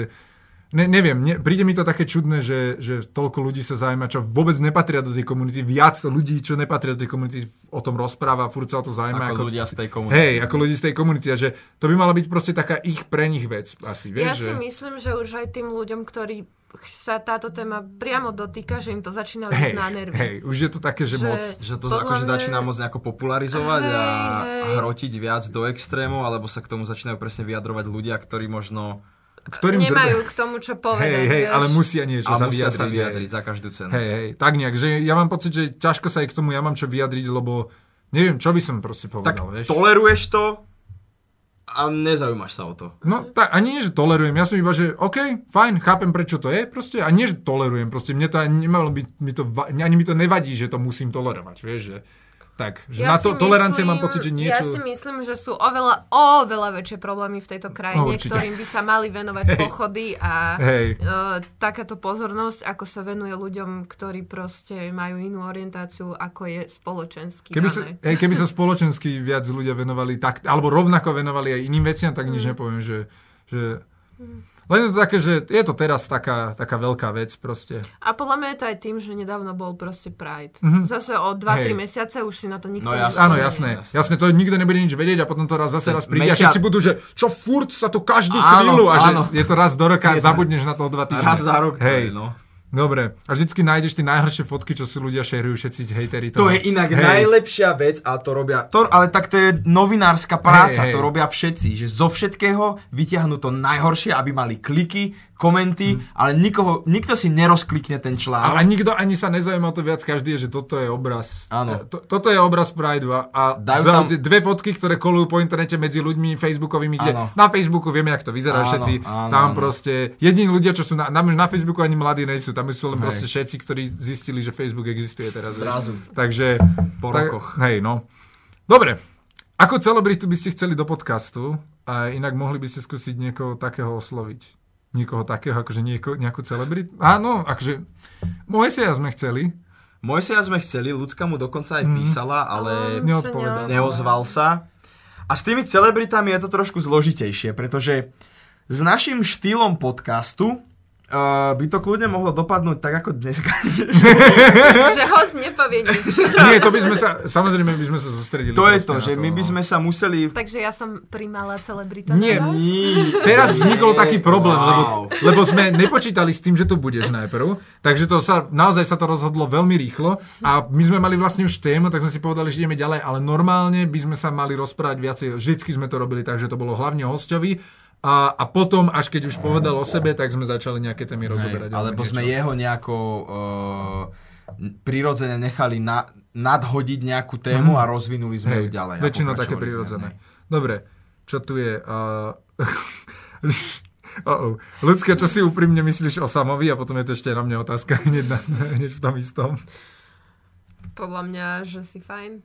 ne, neviem, ne, príde mi to také čudné, že, že toľko ľudí sa zaujíma, čo vôbec nepatria do tej komunity, viac ľudí, čo nepatria do tej komunity, o tom rozpráva, furt sa o to zaujíma. Ako ľudia z tej komunity. Hej, ako ľudí z tej komunity, a že to by mala byť proste taká ich pre nich vec, asi, vieš, Ja že... si myslím, že už aj tým ľuďom, ktorí sa táto téma priamo dotýka, že im to začína Hej, ísť na nervy. hej, už je to také, že, Že- moc... Že to akože mňa- začína moc nejako popularizovať a, Hej, a hej. hrotiť viac do extrémov, alebo sa k tomu začínajú presne vyjadrovať ľudia, ktorí možno... Ktorým Nemajú k tomu čo povedať, Hej, hej, vieš. ale musia niečo A sa musia vyjadriť. sa hej. vyjadriť za každú cenu. Hej, hej, tak nejak, že ja mám pocit, že ťažko sa aj k tomu ja mám čo vyjadriť, lebo neviem, čo by som proste Tak povedal, vieš. toleruješ to a nezaujímaš sa o to. No, tak ani nie, že tolerujem, ja som iba, že OK, fajn, chápem, prečo to je, proste, a nie, že tolerujem, proste mne to ani nemalo byť, mi to, ani mi to nevadí, že to musím tolerovať, vieš, že tak, že na to tolerancie myslím- mám pocit, že niečo... Ja si myslím, že sú oveľa, oveľa väčšie problémy v tejto krajine, No, určite. ktorým by sa mali venovať Hej. pochody a Hej. uh, takáto pozornosť, ako sa venuje ľuďom, ktorí proste majú inú orientáciu, ako je spoločenský Keby sa, hej, keby sa spoločensky viac ľudia venovali tak, alebo rovnako venovali aj iným veciam, tak Mm. nič nepoviem, že, že... Len je to také, že je to teraz taká, taká veľká vec proste. A podľa mňa je to aj tým, že nedávno bol proste Pride. Mhm. Zase o 2-3 Hej. mesiace už si na to nikto No jasné. Áno, jasné. jasné. Jasné, to nikto nebude nič vedieť a potom to raz zase raz príde a Mesiac- všetci budú, že čo furt sa to každú Áno, chvíľu a že áno. je to raz do roka a zabudneš na to o dva týždne. Raz za rok. Hej, no. Dobre. A vždycky nájdeš tie najhoršie fotky, čo si ľudia šerujú, všetci hejteri. To je inak Hej. najlepšia vec a to robia, to, ale tak to je novinárska práca, Hej, hej. to robia všetci, že zo všetkého vyťahnú to najhoršie, aby mali kliky, komenty, ale nikoho, nikto si nerozklikne ten A, a článok. nikto ani sa nezaujíma to viac, každý je, že toto je obraz. Áno. To, toto je obraz Prideu a, a Dajú tam- dve fotky, ktoré kolujú po internete medzi ľuďmi facebookovými, kde Áno. na Facebooku vieme, jak to vyzerá Áno, všetci. áno, tam áno. proste, jediní ľudia, čo sú na, na, na Facebooku ani mladí nejsú, tam sú len Hej. proste všetci, ktorí zistili, že Facebook existuje teraz. Zrazu. Takže... Po tak, rokoch. Hej, no. Dobre. Ako celebritu by ste chceli do podcastu a inak mohli by ste skúsiť niekoho takého osloviť? Niekoho takého, akože nieko, nejakú celebritu? Áno, akože Moeseja sme chceli. Mojseja sme chceli, ľudská mu dokonca aj písala, ale neodpovedal. neozval sa. A s tými celebritami je to trošku zložitejšie, pretože s našim štýlom podcastu uh, by to kľudne mohlo dopadnúť tak ako dneska. že host nepovie nič. Nie, to by sme sa, samozrejme by sme sa zostredili. to je to, že my by no. sme sa museli... Takže ja som primala celebrita. Nie, teraz? Nie. Teraz vznikol taký problém, Wow. lebo, lebo sme nepočítali s tým, že tu budeš najprv, takže to sa, naozaj sa to rozhodlo veľmi rýchlo a my sme mali vlastne už tému, tak sme si povedali, že ideme ďalej, ale normálne by sme sa mali rozprávať viacej, vždycky sme to robili tak, že to bolo hlavne hostovi a, a potom, až keď už povedal o sebe, tak sme začali nejaké témy rozoberať. Hej, alebo sme jeho nejako uh, prirodzene nechali na, nadhodiť nejakú tému a rozvinuli sme ju. Hej, ďalej. a väčšinou také prirodzené. Dobre, čo tu je? Uh... Oh, Ľudské, čo si úprimne myslíš o Samovi a potom je to ešte na mňa otázka hneď, na, hneď v tom istom. Podľa mňa, že si fajn.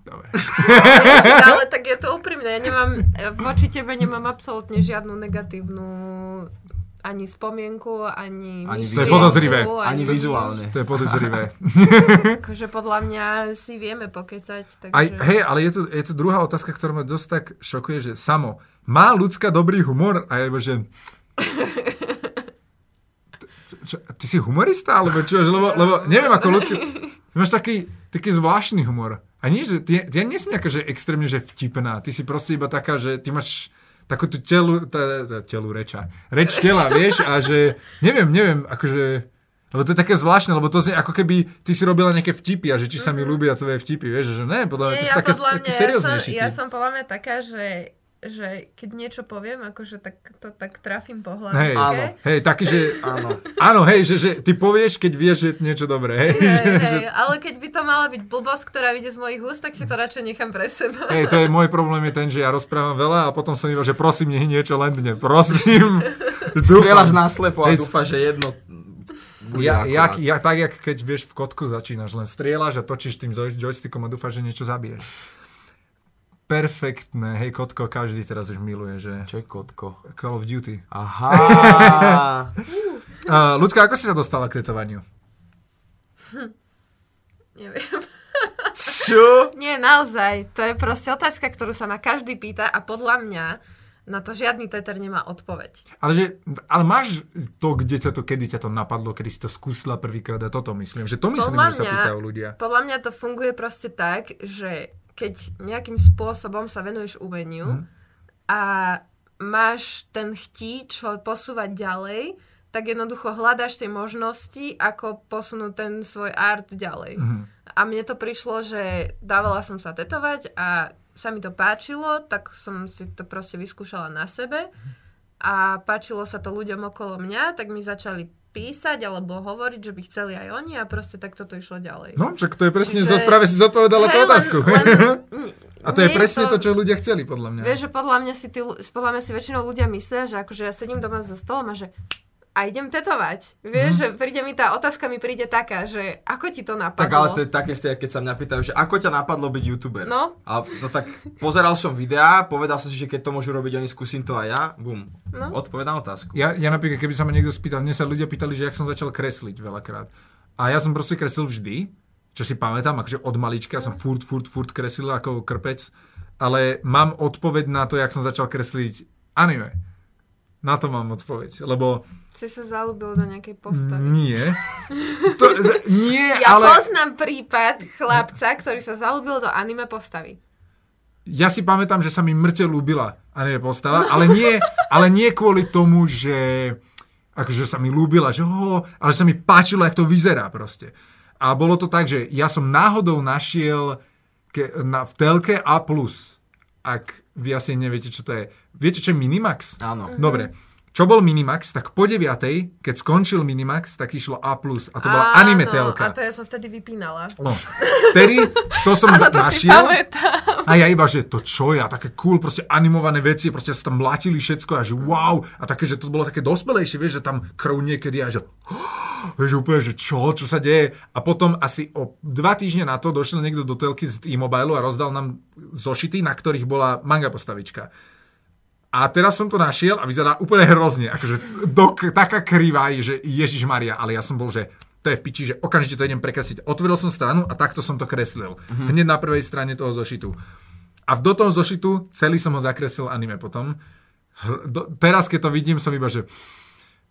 Dobre. Vieš, ale tak je to úprimné. Ja nemám, voči tebe nemám absolútne žiadnu negatívnu ani spomienku, ani Ani myšlienku, To je podozrivé. Ani vizuálne. To je podozrivé. Akože podľa mňa si vieme pokecať, takže... Aj, hej, ale je tu, je tu druhá otázka, ktorá ma dosť tak šokuje, že samo, má ľudská dobrý humor? A ja iba, že... Čo, ty si humorista? Alebo čo? Lebo, lebo neviem, ako ľudský... Ty máš taký, taký zvláštny humor. A nie, že ty, ty nie si nejaká, že extrémne, že vtipná. Ty si proste iba taká, že ty máš takú tú telu, tá, tá, telu reča. Reč tela, vieš, a že neviem, neviem, akože... Lebo to je také zvláštne, lebo to je ako keby ty si robila nejaké vtipy a že či sa mi ľúbia tvoje vtipy, vieš, že ne, podľa mňa ty Nie, si ja také, podľa taký mňa, ja som, ja som podľa mňa taká, že, že keď niečo poviem, akože tak to tak trafím po Hej, hlavičke. hej, taký, že... Áno. Áno, hej, že, že ty povieš, keď vieš, že je niečo dobré, hej. Hej, hej, ale keď by to mala byť blbosť, ktorá vyjde z mojich úst, tak si to radšej nechám pre seba. Hej, to je môj problém je ten, že ja rozprávam veľa a potom som iba, že prosím, nech niečo lendne, prosím. Strieľaš naslepo a Hej, dúfaš, že jedno Ja, jak, ja, tak, jak keď vieš v kotku začínaš, len strieľaš a točíš tým joy- joystickom a dúfaš, že niečo zabiješ. Perfektné, hej, kotko, každý teraz už miluje, že Čo je kotko? Call of Duty. Aha. Uh, ľudská, ako si sa dostala k tetovaniu? Neviem. Čo? Nie, naozaj. To je proste otázka, ktorú sa ma každý pýta a podľa mňa na to žiadny teter nemá odpoveď. Ale, že, ale máš to, kde ťa to, kedy ťa to napadlo, kedy si to skúsila prvýkrát a toto myslím, že to myslím, Podľa že sa mňa- pýtajú ľudia. Podľa mňa to funguje proste tak, že keď nejakým spôsobom sa venuješ umeniu Mhm. a máš ten chtíč ho posúvať ďalej, tak jednoducho hľadáš tie možnosti, ako posunúť ten svoj art ďalej. Mhm. A mne to prišlo, že dávala som sa tetovať a sa mi to páčilo, tak som si to proste vyskúšala na sebe a páčilo sa to ľuďom okolo mňa, tak mi začali písať alebo hovoriť, že by chceli aj oni a proste tak toto išlo ďalej. No, však to je presne, Čiže- práve si zodpovedala tú Hej, len- otázku. len- a to je presne to... čo ľudia chceli, podľa mňa. Vieš, že podľa mňa si, tí, podľa mňa si väčšinou ľudia myslia, že akože ja sedím doma za stolom a že a idem tetovať. Vieš, Mhm. že príde mi tá otázka mi príde taká, že ako ti to napadlo? Tak ale to je také ste, keď sa mňa pýtajú, že ako ťa napadlo byť youtuber? No. A no tak pozeral som videá, povedal som si, že keď to môžu robiť oni, skúsim to aj ja. Bum. No. Odpoveď na otázku. Ja, ja napríklad, keby sa ma niekto spýtal, mne sa ľudia pýtali, že jak som začal kresliť veľakrát. A ja som proste kreslil vždy, čo si pamätám, akože od malička som furt, furt, furt kreslil ako krpec, ale mám odpoveď na to, jak som začal kresliť anime. Na to mám odpoveď, lebo Si sa zalúbil do nejakej postavy. nie. To, nie, Ja ale... poznám prípad chlapca, ktorý sa zalúbil do anime postavy. ja si pamätám, že sa mi mŕte ľúbila anime postava, ale nie, ale nie kvôli tomu, že akože sa mi ľúbila, že ho, ale sa mi páčilo, jak to vyzerá proste. A bolo to tak, že ja som náhodou našiel ke, na, v telke A+, ak vy asi neviete, čo to je. Viete, čo je Minimax? Áno. Dobre. Čo bol Minimax, tak po 9. keď skončil Minimax, tak išlo A+, a to bola Áno, anime telka. A to ja som vtedy vypínala. No, vtedy to som Áno, to si našiel. pamätám. A ja iba, že to čo ja, také cool, proste animované veci, proste sa tam mlatili všetko a že wow, a také, že to bolo také dospelejšie, vieš, že tam krv niekedy a že vieš úplne, že čo, čo sa deje. A potom asi o dva týždne na to došiel niekto do telky z e-mobile a rozdal nám zošity, na ktorých bola manga postavička. A teraz som to našiel a vyzerá úplne hrozne. Akože do, taká krivá je, že Ježiš Maria, ale ja som bol, že to je v piči, že okamžite to idem prekresliť. Otvoril som stranu a takto som to kreslil. Mm-hmm. Hneď na prvej strane toho zošitu. A do toho zošitu celý som ho zakreslil anime potom. Hr- do, teraz, keď to vidím, som iba, že...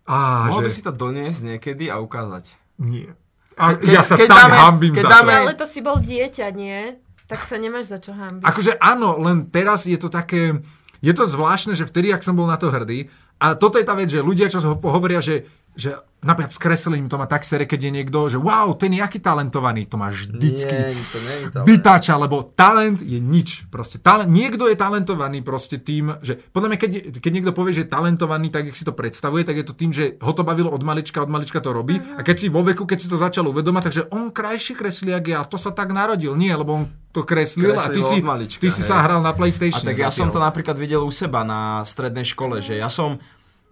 Á, Mohol by že... si to doniesť niekedy a ukázať. Nie. A Ke- ja sa keď tak dáme- hambím za dáme- to. Ale to si bol dieťa, nie? Tak sa nemáš za čo hambiť. Akože áno, len teraz je to také... Je to zvláštne, že vtedy, ak som bol na to hrdý, a toto je tá vec, že ľudia, čo ho- hovoria, že, že napríklad s kreslením to má tak sere, keď je niekto, že wow, ten je aký talentovaný, to má vždycky Nie, to nie je to. vytáča, lebo talent je nič. Proste talent, niekto je talentovaný proste tým, že podľa mňa, keď, keď niekto povie, že je talentovaný, tak jak si to predstavuje, tak je to tým, že ho to bavilo od malička, od malička to robí. A keď si vo veku, keď si to začal uvedomať, takže on krajší kreslík je a to sa tak narodil. Nie, lebo on to kreslil, a ty Kreslil si, malička, ty si sa hral na A PlayStation. tak ja som to napríklad videl u seba na strednej škole, že ja som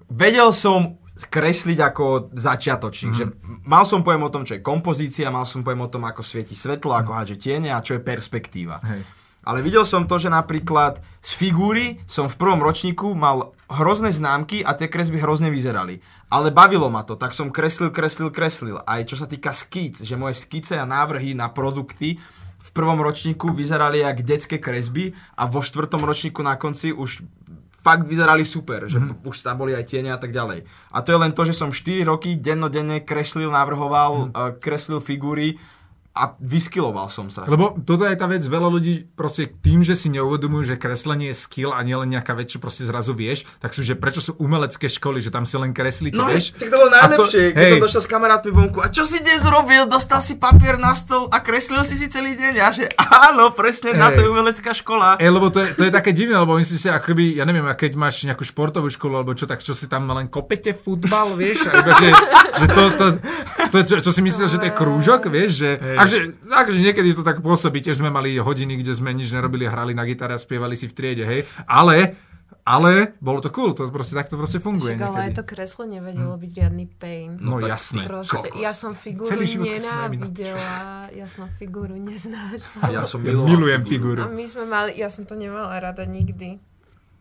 vedel som kresliť ako začiatočník. Mhm. Že mal som pojem o tom, čo je kompozícia, mal som pojem o tom, ako svieti svetlo, ako hádže tiene a čo je perspektíva. Hej. Ale videl som to, že napríklad z figúry som v prvom ročníku mal hrozné známky a tie kresby hrozne vyzerali. Ale bavilo ma to, tak som kreslil, kreslil, kreslil. Aj čo sa týka skic, že moje skice a návrhy na produkty v prvom ročníku vyzerali jak detské kresby a vo štvrtom ročníku na konci už fakt vyzerali super, že mm-hmm. už tam boli aj tiene a tak ďalej. A to je len to, že som 4 roky dennodenne kreslil, navrhoval, mm. kreslil figúry a vyskiloval som sa. Lebo toto je tá vec, veľa ľudí proste tým, že si neuvedomujú, že kreslenie je skill a nielen nejaká vec, čo proste zrazu vieš, tak sú, že prečo sú umelecké školy, že tam si len kreslíte, No, vieš? tak to bolo najlepšie, keď hej. som došiel s kamarátmi vonku. A čo si dnes robil? Dostal si papier na stol a kreslil si si celý deň. A že áno, presne, na to je Hej. umelecká škola. E, lebo to je, to je také divné, lebo myslíš si, ako keby, ja neviem, a keď máš nejakú športovú školu, alebo čo, tak čo si tam len kopete futbal, vieš? A iba, že, že to, to, to čo, čo, si myslel, že to je krúžok, vieš? Že, akže, akže niekedy to tak pôsobí, tiež sme mali hodiny, kde sme nič nerobili, hrali na gitare a spievali si v triede, hej? Ale, ale, bolo to cool, to proste takto proste funguje Však, ale aj to kreslenie vedelo byť riadny pain. No, tak jasné. Proste, ja som figúru nenávidela, ja som figúru neznášala. Ja som Ja milujem A figúru. my sme mali, ja som to nemala rada nikdy.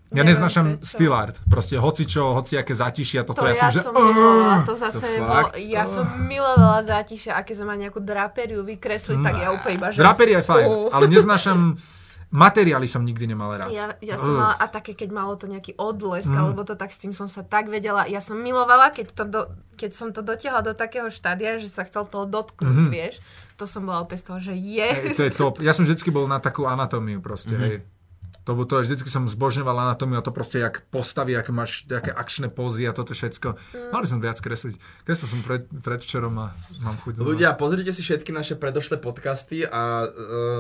Ja neznášam styl art. Proste hoci čo, hoci aké zatišia, toto To ja, ja som, že... som milovala, to zase To bolo, fakt? ja som milovala zátiše, a keď som mala nejakú draperiu vykresliť, tak ja úplne iba, že... Drapery je fajn, Oh. ale neznášam... Materiály som nikdy nemal rád. Ja, ja som mala, a také, keď malo to nejaký odlesk, Mm. alebo to tak s tým som sa tak vedela. Ja som milovala, keď, to do, keď som to dotiahla do takého štádia, že sa chcel toho dotknúť, Mhm. vieš. To som bola opäť z toho, že Hej, je. to je top. Ja som vždycky bol na takú anatómiu proste, Mhm. hej. To, to, vždycky som zbožňoval anatómiu a to proste jak postavy, ak máš nejaké akčné pózy a toto všetko. Mm. Mal by som viac kresliť. Kreslil som pred, predvčerom a mám chuť. znova. Ľudia, pozrite si všetky naše predošlé podcasty a uh,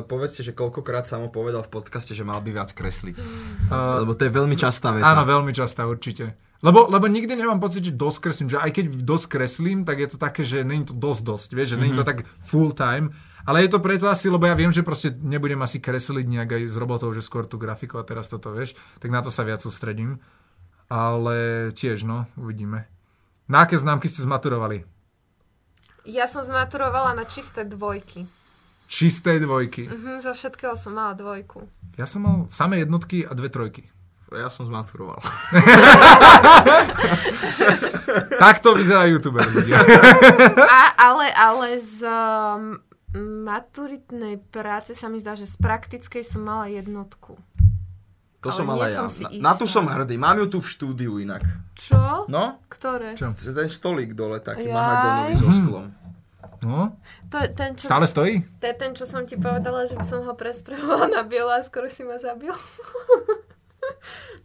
povedzte, že koľkokrát Samo povedal v podcaste, že mal by viac kresliť. Uh, Lebo to je veľmi častá veta. Áno, veľmi častá, určite. Lebo, lebo nikdy nemám pocit, že dosť kreslím, že aj keď dosť kreslím, tak je to také, že není to dosť dosť, vieš, že není Mhm. to tak full time. Ale je to preto asi, lebo ja viem, že proste nebudem asi kresliť nejak aj s robotou, že skôr tú grafiku a teraz toto, vieš, tak na to sa viac sústredím. Ale tiež, no, uvidíme. Na aké známky ste zmaturovali? Ja som zmaturovala na čisté dvojky. Čisté dvojky. Mhm, zo všetkého som mala dvojku. Ja som mal samé jednotky a dve trojky. Ja som zmaturoval. Takto vyzerá youtuber ľudia. A, ale, ale z um, maturitnej práce sa mi zdá, že z praktickej som mala jednotku. To Ale som aj ja. som si Na, na tú som hrdý. Mám ju tu v štúdiu inak. Čo? No, Ktoré? Čo? ten stolík dole, taký Jaj. mahagonový so sklom. No, To je ten, čo, stále stojí? to je ten, čo som ti povedala, že by som ho prespravovala na bielo a skoro si ma zabil.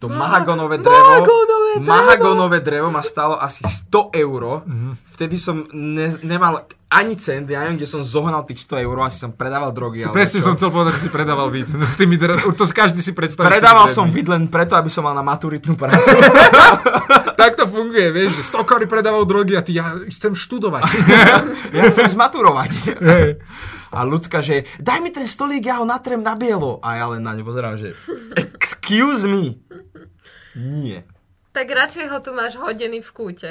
To mahagonové drevo, Mahagonové drevo. mahagonové drevo ma stalo asi 100 eur. Mhm. Vtedy som ne, nemal ani cent, ja neviem, kde som zohnal tých 100 eur, asi som predával drogy. alebo Presne čo. som chcel povedať, že si predával vid. S tými. To každý si predstaví. Predával som vid len preto, aby som mal na maturitnú prácu. Tak to funguje, vieš, že stokári predával drogy a ty, ja chcem študovať. ja chcem zmaturovať. A ľudská, že daj mi ten stolík, ja ho natrem na bielo. A ja len na ne pozerám, že excuse me. Nie. Tak radšej ho tu máš hodený v kúte.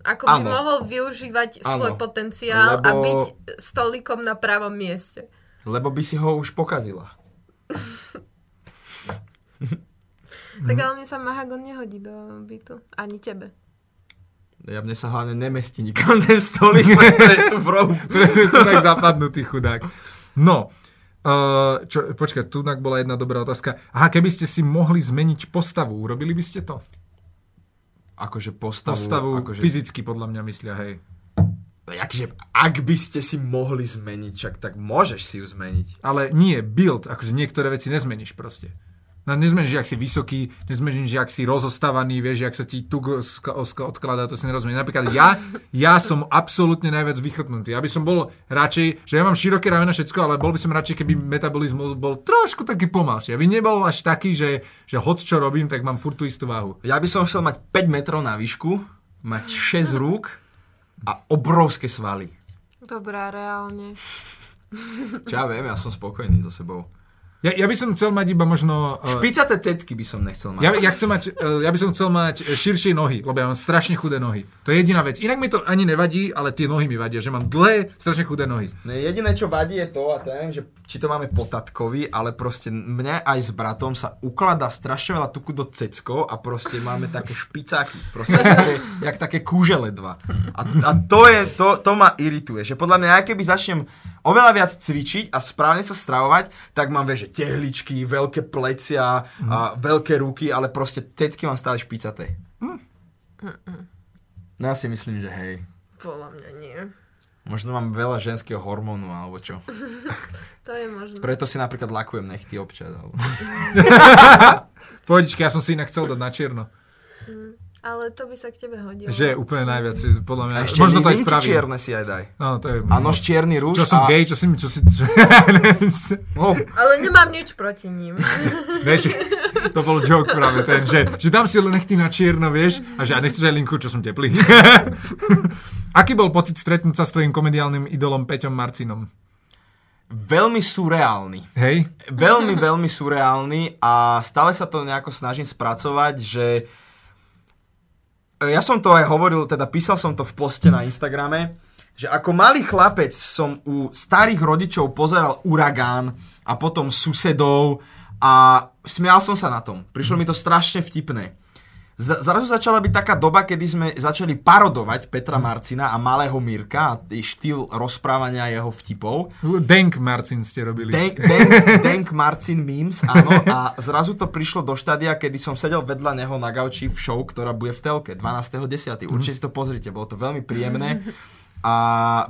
Ako by Áno. mohol využívať svoj Áno. potenciál a Lebo- byť stolikom na pravom mieste. Lebo by si ho už pokazila. Tak ale mne sa Mahagon nehodí do bytu. Ani tebe. Ja mne sa hlavne nemestí nikam ten stolík, tu v rohu. tu tak zapadnutý chudák. No, uh, čo, počkaj, tu bola jedna dobrá otázka. Aha, keby ste si mohli zmeniť postavu, urobili by ste to? Akože postavu... Postavu akože, fyzicky podľa mňa myslia, hej. Akže, ak by ste si mohli zmeniť, čak tak môžeš si ju zmeniť. Ale nie, build, akože niektoré veci nezmeníš proste. No, nezmeníš, ak si vysoký, nezmeníš, ak si rozostávaný, vieš, ak sa ti tu odkladá, to si nerozumie. Napríklad ja, ja som absolútne najviac vychrtnutý. Ja by som bol radšej, že ja mám široké ramena všetko, ale bol by som radšej, keby metabolizmus bol trošku taký pomalší. Aby nebol až taký, že, že hoď čo robím, tak mám furt tú istú váhu. Ja by som chcel mať 5 metrov na výšku, mať 6 rúk a obrovské svaly. Dobrá, reálne. Čo ja viem, ja som spokojný so sebou. Ja, ja by som chcel mať iba možno... Uh, Špicaté cecky by som nechcel mať. ja, ja, chcem mať, uh, ja by som chcel mať širšie nohy, lebo ja mám strašne chudé nohy. To je jediná vec. Inak mi to ani nevadí, ale tie nohy mi vadia, že mám dlhé, strašne chudé nohy. No, jediné, čo vadí je to, a to neviem, že či to máme po tatkovi, ale proste mne aj s bratom sa ukladá strašne veľa tuku do ceckov a proste máme také špicáky, proste také, jak také kúžele dva. A, a to, je, to, to ma irituje, že podľa mňa, ja keby začnem oveľa viac cvičiť a správne sa stravovať, tak mám, vieš, že tehličky, veľké plecia, mm. a veľké ruky, ale proste cecky mám stále špicaté. Mm. No ja si myslím, že hej. Podľa mňa nie. Možno mám veľa ženského hormónu, alebo čo. To je možné. Preto si napríklad lakujem nechty občas. Alebo... Pohodička, ja som si inak chcel dať na čierno. Ale to by sa k tebe hodilo. Že úplne najviac, podľa mňa. A ešte možno to aj spravím. čierne si aj daj. No, to je... A nož čierny rúž. Čo som a... gay, čo si... Čo si čo... Oh, Ale nemám nič proti ním. vieš, to bol joke práve ten, že, že dám si len nechty na čierno, vieš, a že a nechceš aj linku, čo som teplý. Aký bol pocit stretnúť sa s tvojim komediálnym idolom Peťom Marcinom? veľmi surreálny. Hej? Veľmi, veľmi surreálny a stále sa to nejako snažím spracovať, že ja som to aj hovoril, teda písal som to v poste na Instagrame, že ako malý chlapec som u starých rodičov pozeral Uragán a potom susedov a smial som sa na tom. Prišlo mi to strašne vtipné. Zrazu začala byť taká doba, kedy sme začali parodovať Petra Marcina a malého Mirka a tý štýl rozprávania jeho vtipov. Denk Marcin ste robili. Dank, Dank, Dank Marcin memes, áno. A zrazu to prišlo do štádia, kedy som sedel vedľa neho na gauči v show, ktorá bude v telke 12.10. Určite si to pozrite, bolo to veľmi príjemné. A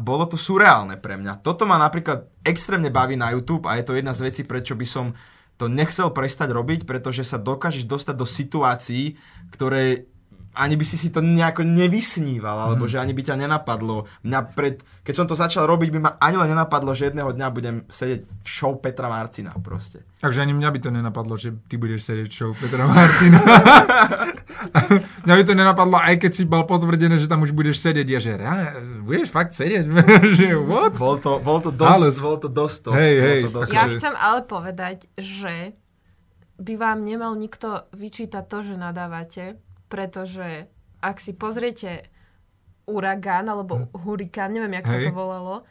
bolo to surreálne pre mňa. Toto ma napríklad extrémne baví na YouTube a je to jedna z vecí, prečo by som to nechcel prestať robiť, pretože sa dokážeš dostať do situácií, ktoré ani by si si to nejako nevysníval, alebo Mhm. že ani by ťa nenapadlo. Mňa pred, keď som to začal robiť, by ma ani len nenapadlo, že jedného dňa budem sedieť v show Petra Marcina proste. Takže ani mňa by to nenapadlo, že ty budeš sedieť v show Petra Marcina. mňa by to nenapadlo, aj keď si bol potvrdené, že tam už budeš sedieť. Ja že, reálne, budeš fakt sedieť? že what? Bol to, bol to dosť, Ale bol to dosť to. Hej, Bolo hej. to dosť Ja že- chcem ale povedať, že by vám nemal nikto vyčítať to, že nadávate, pretože ak si pozriete uragán alebo hurikán, neviem, jak sa Hej. to volalo,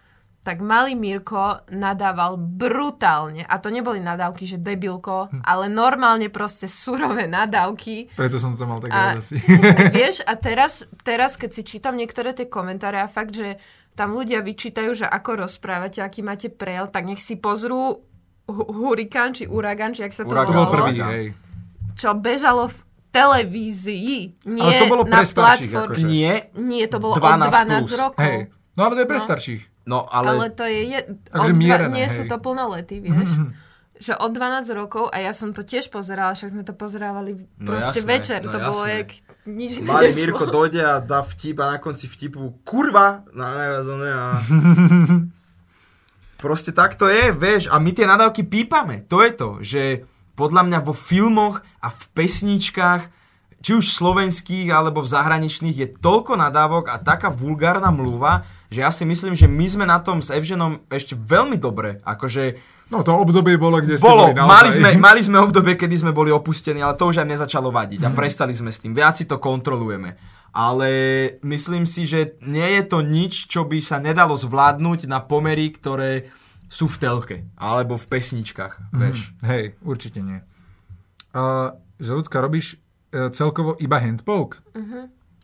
tak malý Mirko nadával brutálne. A to neboli nadávky, že debilko, ale normálne proste surové nadávky. Preto som to mal tak A- rád asi. Vieš, a teraz, teraz, keď si čítam niektoré tie komentáre a fakt, že tam ľudia vyčítajú, že ako rozprávate, aký máte prejav, tak nech si pozrú hu- hurikán, či uragán, či ak sa to Uragán. volalo, prvý, hej. čo bežalo v televízii, nie Ale to bolo pre na starších, akože. Nie, Nie, to bolo 12 od 12 plus. rokov. Hej. No ale to je pre No. starších. no Ale, ale, to je, je Takže od dva, mierené, nie hej. sú to plnoletí, vieš. Že od 12 rokov, a ja som to tiež pozerala, však sme to pozerávali No proste jasné, večer, no to bolo jasné. jak nič malý nešlo. Mirko dojde a dá vtip a na konci vtipu kurva na najvazone a... Proste tak to je, vieš, a my tie nadávky pípame. To je to, že podľa mňa vo filmoch a v pesničkách, či už slovenských alebo v zahraničných, je toľko nadávok a taká vulgárna mluva, že ja si myslím, že my sme na tom s Evženom ešte veľmi dobre. Akože No to obdobie bolo, kde ste bolo, boli naozaj. mali sme, mali sme obdobie, kedy sme boli opustení, ale to už aj mne začalo vadiť a prestali sme s tým. Viac si to kontrolujeme. Ale myslím si, že nie je to nič, čo by sa nedalo zvládnuť na pomery, ktoré sú v telke alebo v pesničkách, vieš. Hej, určite nie. Uh, že ľudská, robíš uh, celkovo iba handpoke?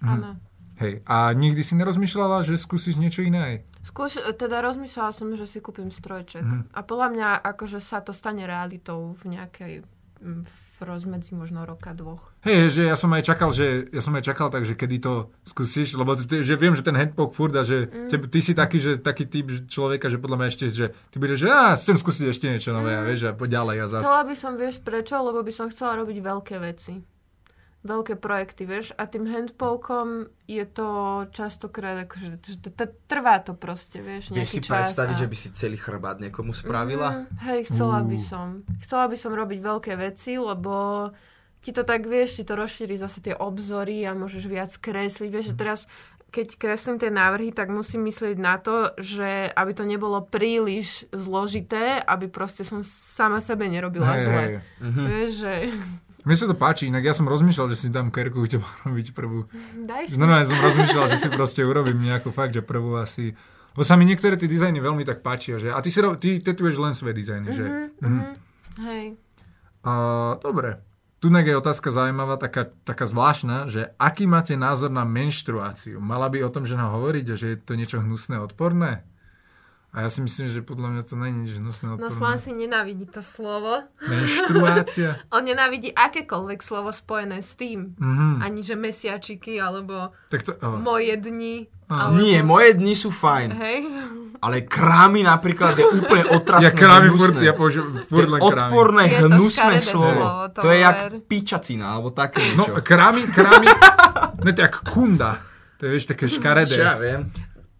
Áno. Hej, a nikdy si nerozmýšľala, že skúsiš niečo iné? Skúš, teda rozmýšľala som, že si kúpim strojček. A podľa mňa akože sa to stane realitou v nejakej mm, v rozmedzi možno roka, dvoch. Hej, že ja som aj čakal, že ja som aj čakal tak, že kedy to skúsiš, lebo ty, že viem, že ten handpoke furt a že Mm. tebe, ty si taký, že taký typ človeka, že podľa mňa ešte, že ty budeš, že á, chcem skúsiť ešte niečo nové a vieš, a poď ďalej a zas. Mm. Chcela by som, vieš prečo? Lebo by som chcela robiť veľké veci. Veľké projekty, vieš. A tým handpokom je to častokrát, akože, trvá to proste, vieš, Vieš nejaký si čas. predstaviť, a... že by si celý chrbát niekomu spravila? Mm, hej, chcela by som. Chcela by som robiť veľké veci, lebo ti to tak, vieš, ti to rozšíri zase tie obzory a môžeš viac kresliť. Vieš, že teraz keď kreslím tie návrhy, tak musím myslieť na to, že aby to nebolo príliš zložité, aby proste som sama sebe nerobila Hej, zle. hej. Vieš, že Mne sa to páči, inak ja som rozmýšľal, že si dám kerku u teba robiť prvú. daj si. Normálne som rozmýšľal, že si proste urobím nejakú fakt, že prvú asi... Lebo sa mi niektoré tie dizajny veľmi tak páčia, že... A ty si ro... ty tetuješ len svoje dizajny, že? Mhm. Hej. A, dobre. Tu je otázka zaujímavá, taká, taká zvláštna, že aký máte názor na menštruáciu? Mala by o tom žena hovoriť, že je to niečo hnusné, odporné? A ja si myslím, že podľa mňa to není nič hnusné, No. Slan si nenávidí to slovo. Menštruácia? On nenávidí akékoľvek slovo spojené s tým. Mhm. Ani že mesiačiky, alebo Tak to... Oh. moje dni. Alebo... Nie, moje dni sú fajn. Hej. Ale krámy napríklad je úplne otrasné. Ja krámy furt, ja použijem To furt je len krámy. odporné, Je to hnusné škaredé slovo. slovo, to To je jak pičacina, alebo také No, niečo. krámy, krámy... Ne, to je jak kunda. To je, vieš, také škaredé. Čo ja viem.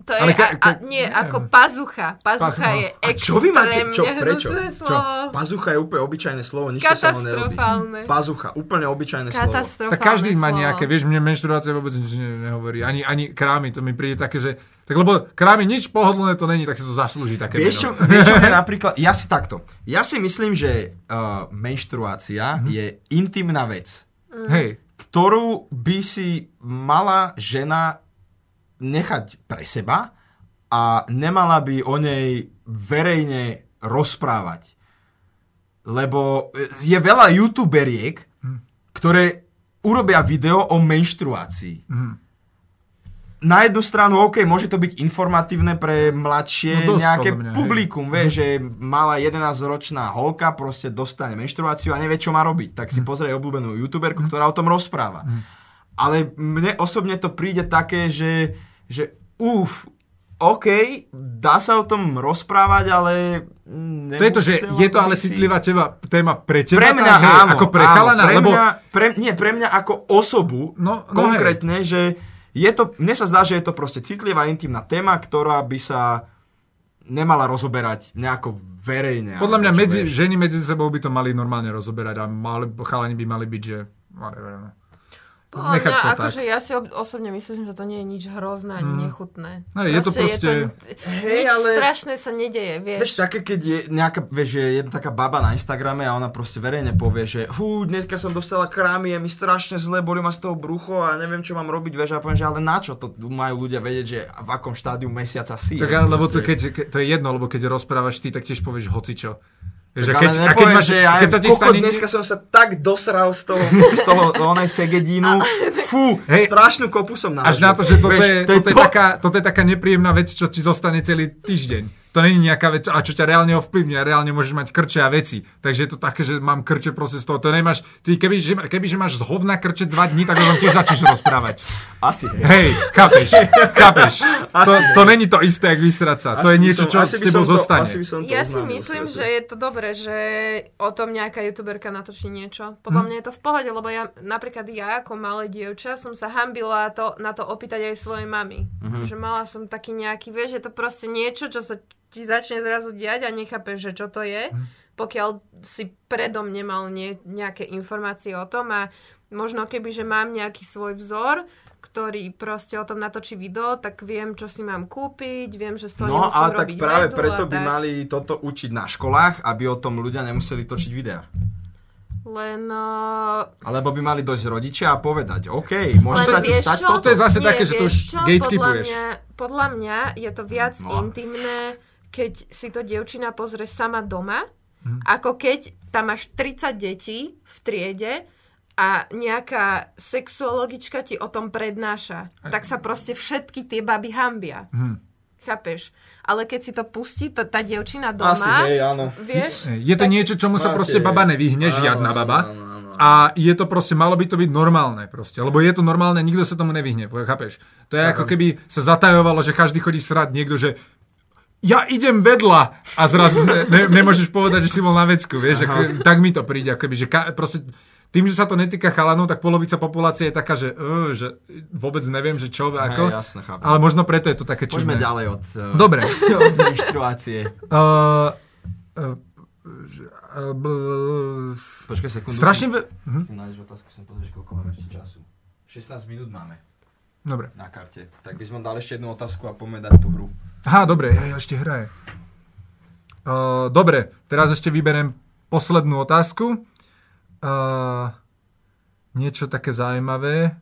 To je, Ale a, ka- a, ka- nie, neviem. ako pazucha. Pazucha Pazucha. je A čo vy máte- extrémne čo, prečo? Čo? slovo. Pazucha je úplne obyčajné slovo, nič to sa nerobí. Pazucha, úplne obyčajné slovo. Tak každý má slovo. nejaké, vieš, mne menštruácia vôbec nič ne, nehovorí. Ani, ani krámy, to mi príde také, že... Tak lebo krámy nič pohodlné to není, tak si to zaslúži také Vieš čo, vieš čo je napríklad, ja si takto, ja si myslím, že uh, menštruácia Mhm. je intimná vec, Hej, ktorú by si mala žena nechať pre seba a nemala by o nej verejne rozprávať. Lebo e, je veľa youtuberiek, Hm. ktoré urobia video o menštruácii. Hm. Na jednu stranu, OK, môže to byť informatívne pre mladšie No dosť, nejaké mňa, publikum, vieš, že mala 11-ročná holka, proste dostane menštruáciu a nevie, čo má robiť. Tak si Hm. pozrie obľúbenú youtuberku, ktorá o tom rozpráva. Ale mne osobne to príde také, že, že uf, OK, dá sa o tom rozprávať, ale... to je to, že je to ale si- citlivá teba, téma pre teba, Pre mňa hej, áno, ako pre áno, chalana, pre lebo mňa, pre, nie, pre mňa ako osobu, No, no konkrétne, že je to, mne sa zdá, že je to proste citlivá, intimná téma, ktorá by sa nemala rozoberať nejako verejne. podľa mňa medzi, vieš. ženy medzi sebou by to mali normálne rozoberať a mali, chalani by mali byť, že... Podľa Nechať mňa, to akože ja si ob- osobne myslím, že to nie je nič hrozné ani nechutné. No, je to proste- Hej, nič ale- strašné sa nedeje, vieš. Vieš, také, keď je nejaká, vieš, je jedna taká baba na Instagrame a ona proste verejne povie, že fú, dneska som dostala krámy, je mi strašne zle, boli ma z toho brucho a neviem, čo mám robiť, vieš, a poviem, že ale na čo to majú ľudia vedieť, že v akom štádiu mesiaca si. Tak, je, lebo to, proste. keď, keď, to je jedno, lebo keď rozprávaš ty, tak tiež povieš hocičo. Tak keď, ale keď nepoviem, máš, že ja keď sa ti stane... dneska som sa tak dosral z toho, z toho onej segedínu. Fú, Hej. strašnú kopu som nažil. Až na to, že toto, Vieš, je, to je toto, je to. taká, toto je taká nepríjemná vec, čo ti zostane celý týždeň. To není nejaká vec, a čo ťa reálne ovplyvní a reálne môžeš mať krče a veci. Takže je to také, že mám krče proste z toho. To nemáš, ty keby, že, keby že máš z hovna krče dva dní, tak o tom tiež začneš rozprávať. Asi, hej. Hej, chápeš, chápeš. To, Asi to není to isté, jak vysrať sa. To Asi je by niečo, som- čo s tebou to- zostane. asi by som to Ja si myslím, že je to dobré, že o tom nejaká youtuberka natočí niečo. Podľa Hm. mňa je to v pohode, lebo ja, napríklad ja ako malé dievča som sa hambila to, na to opýtať aj svojej mamy. Mhm. Že mala som taký nejaký, vieš, je to proste niečo, čo sa ti začne zrazu diať a nechápeš, že čo to je, Mhm. pokiaľ si predom nemal nie, nejaké informácie o tom a možno keby, že mám nejaký svoj vzor, ktorý proste o tom natočí video, tak viem, čo si mám kúpiť, viem, že z toho No ale tak práve vedu preto a by tak. mali toto učiť na školách, aby o tom ľudia nemuseli točiť videá. Len... Uh, Alebo by mali dosť rodičia a povedať, OK, môže len sa ti stať čo? toto. To je zase Nie, také, že to už gatekeepuješ. Podľa mňa, podľa mňa je to viac no. intimné, keď si to dievčina pozrie sama doma, Hm. ako keď tam máš 30 detí v triede a nejaká sexuologička ti o tom prednáša. Tak sa proste všetky tie baby hambia. Hm. Chápeš? Ale keď si to pustí, to, tá dievčina doma, Asi, hej, áno. vieš, Je to niečo, čomu sa Máte- proste baba nevyhne, Áno, žiadna áno, baba. áno, áno. A je to proste, malo by to byť normálne proste. Lebo je to normálne, nikto sa tomu nevyhne, chápeš? To je ako keby sa zatajovalo, že každý chodí srať niekto, že ja idem vedľa a zrazu ne, ne, nemôžeš povedať, že si bol na vecku, vieš, ako, tak mi to príde, ako keby, že ka, proste, tým, že sa to netýka chalanov, tak polovica populácie je taká, že, uh, že vôbec neviem, že čo, ako, jasné, chápem. ale možno preto je to také Poďme čudné. ďalej od, uh, Dobre. od menštruácie. Uh, uh, uh, bl- Počkaj sekundu. strašne... Ve- Keď nájdeš otázku, chcem pozrieť, koľko máme ešte času. 16 minút máme. Dobre. na karte. Tak by som dal ešte jednu otázku a poďme dať tú hru. Aha, dobre, ja, ja ešte hraje. Uh, dobre, teraz ešte vyberiem poslednú otázku. Uh, niečo také zaujímavé.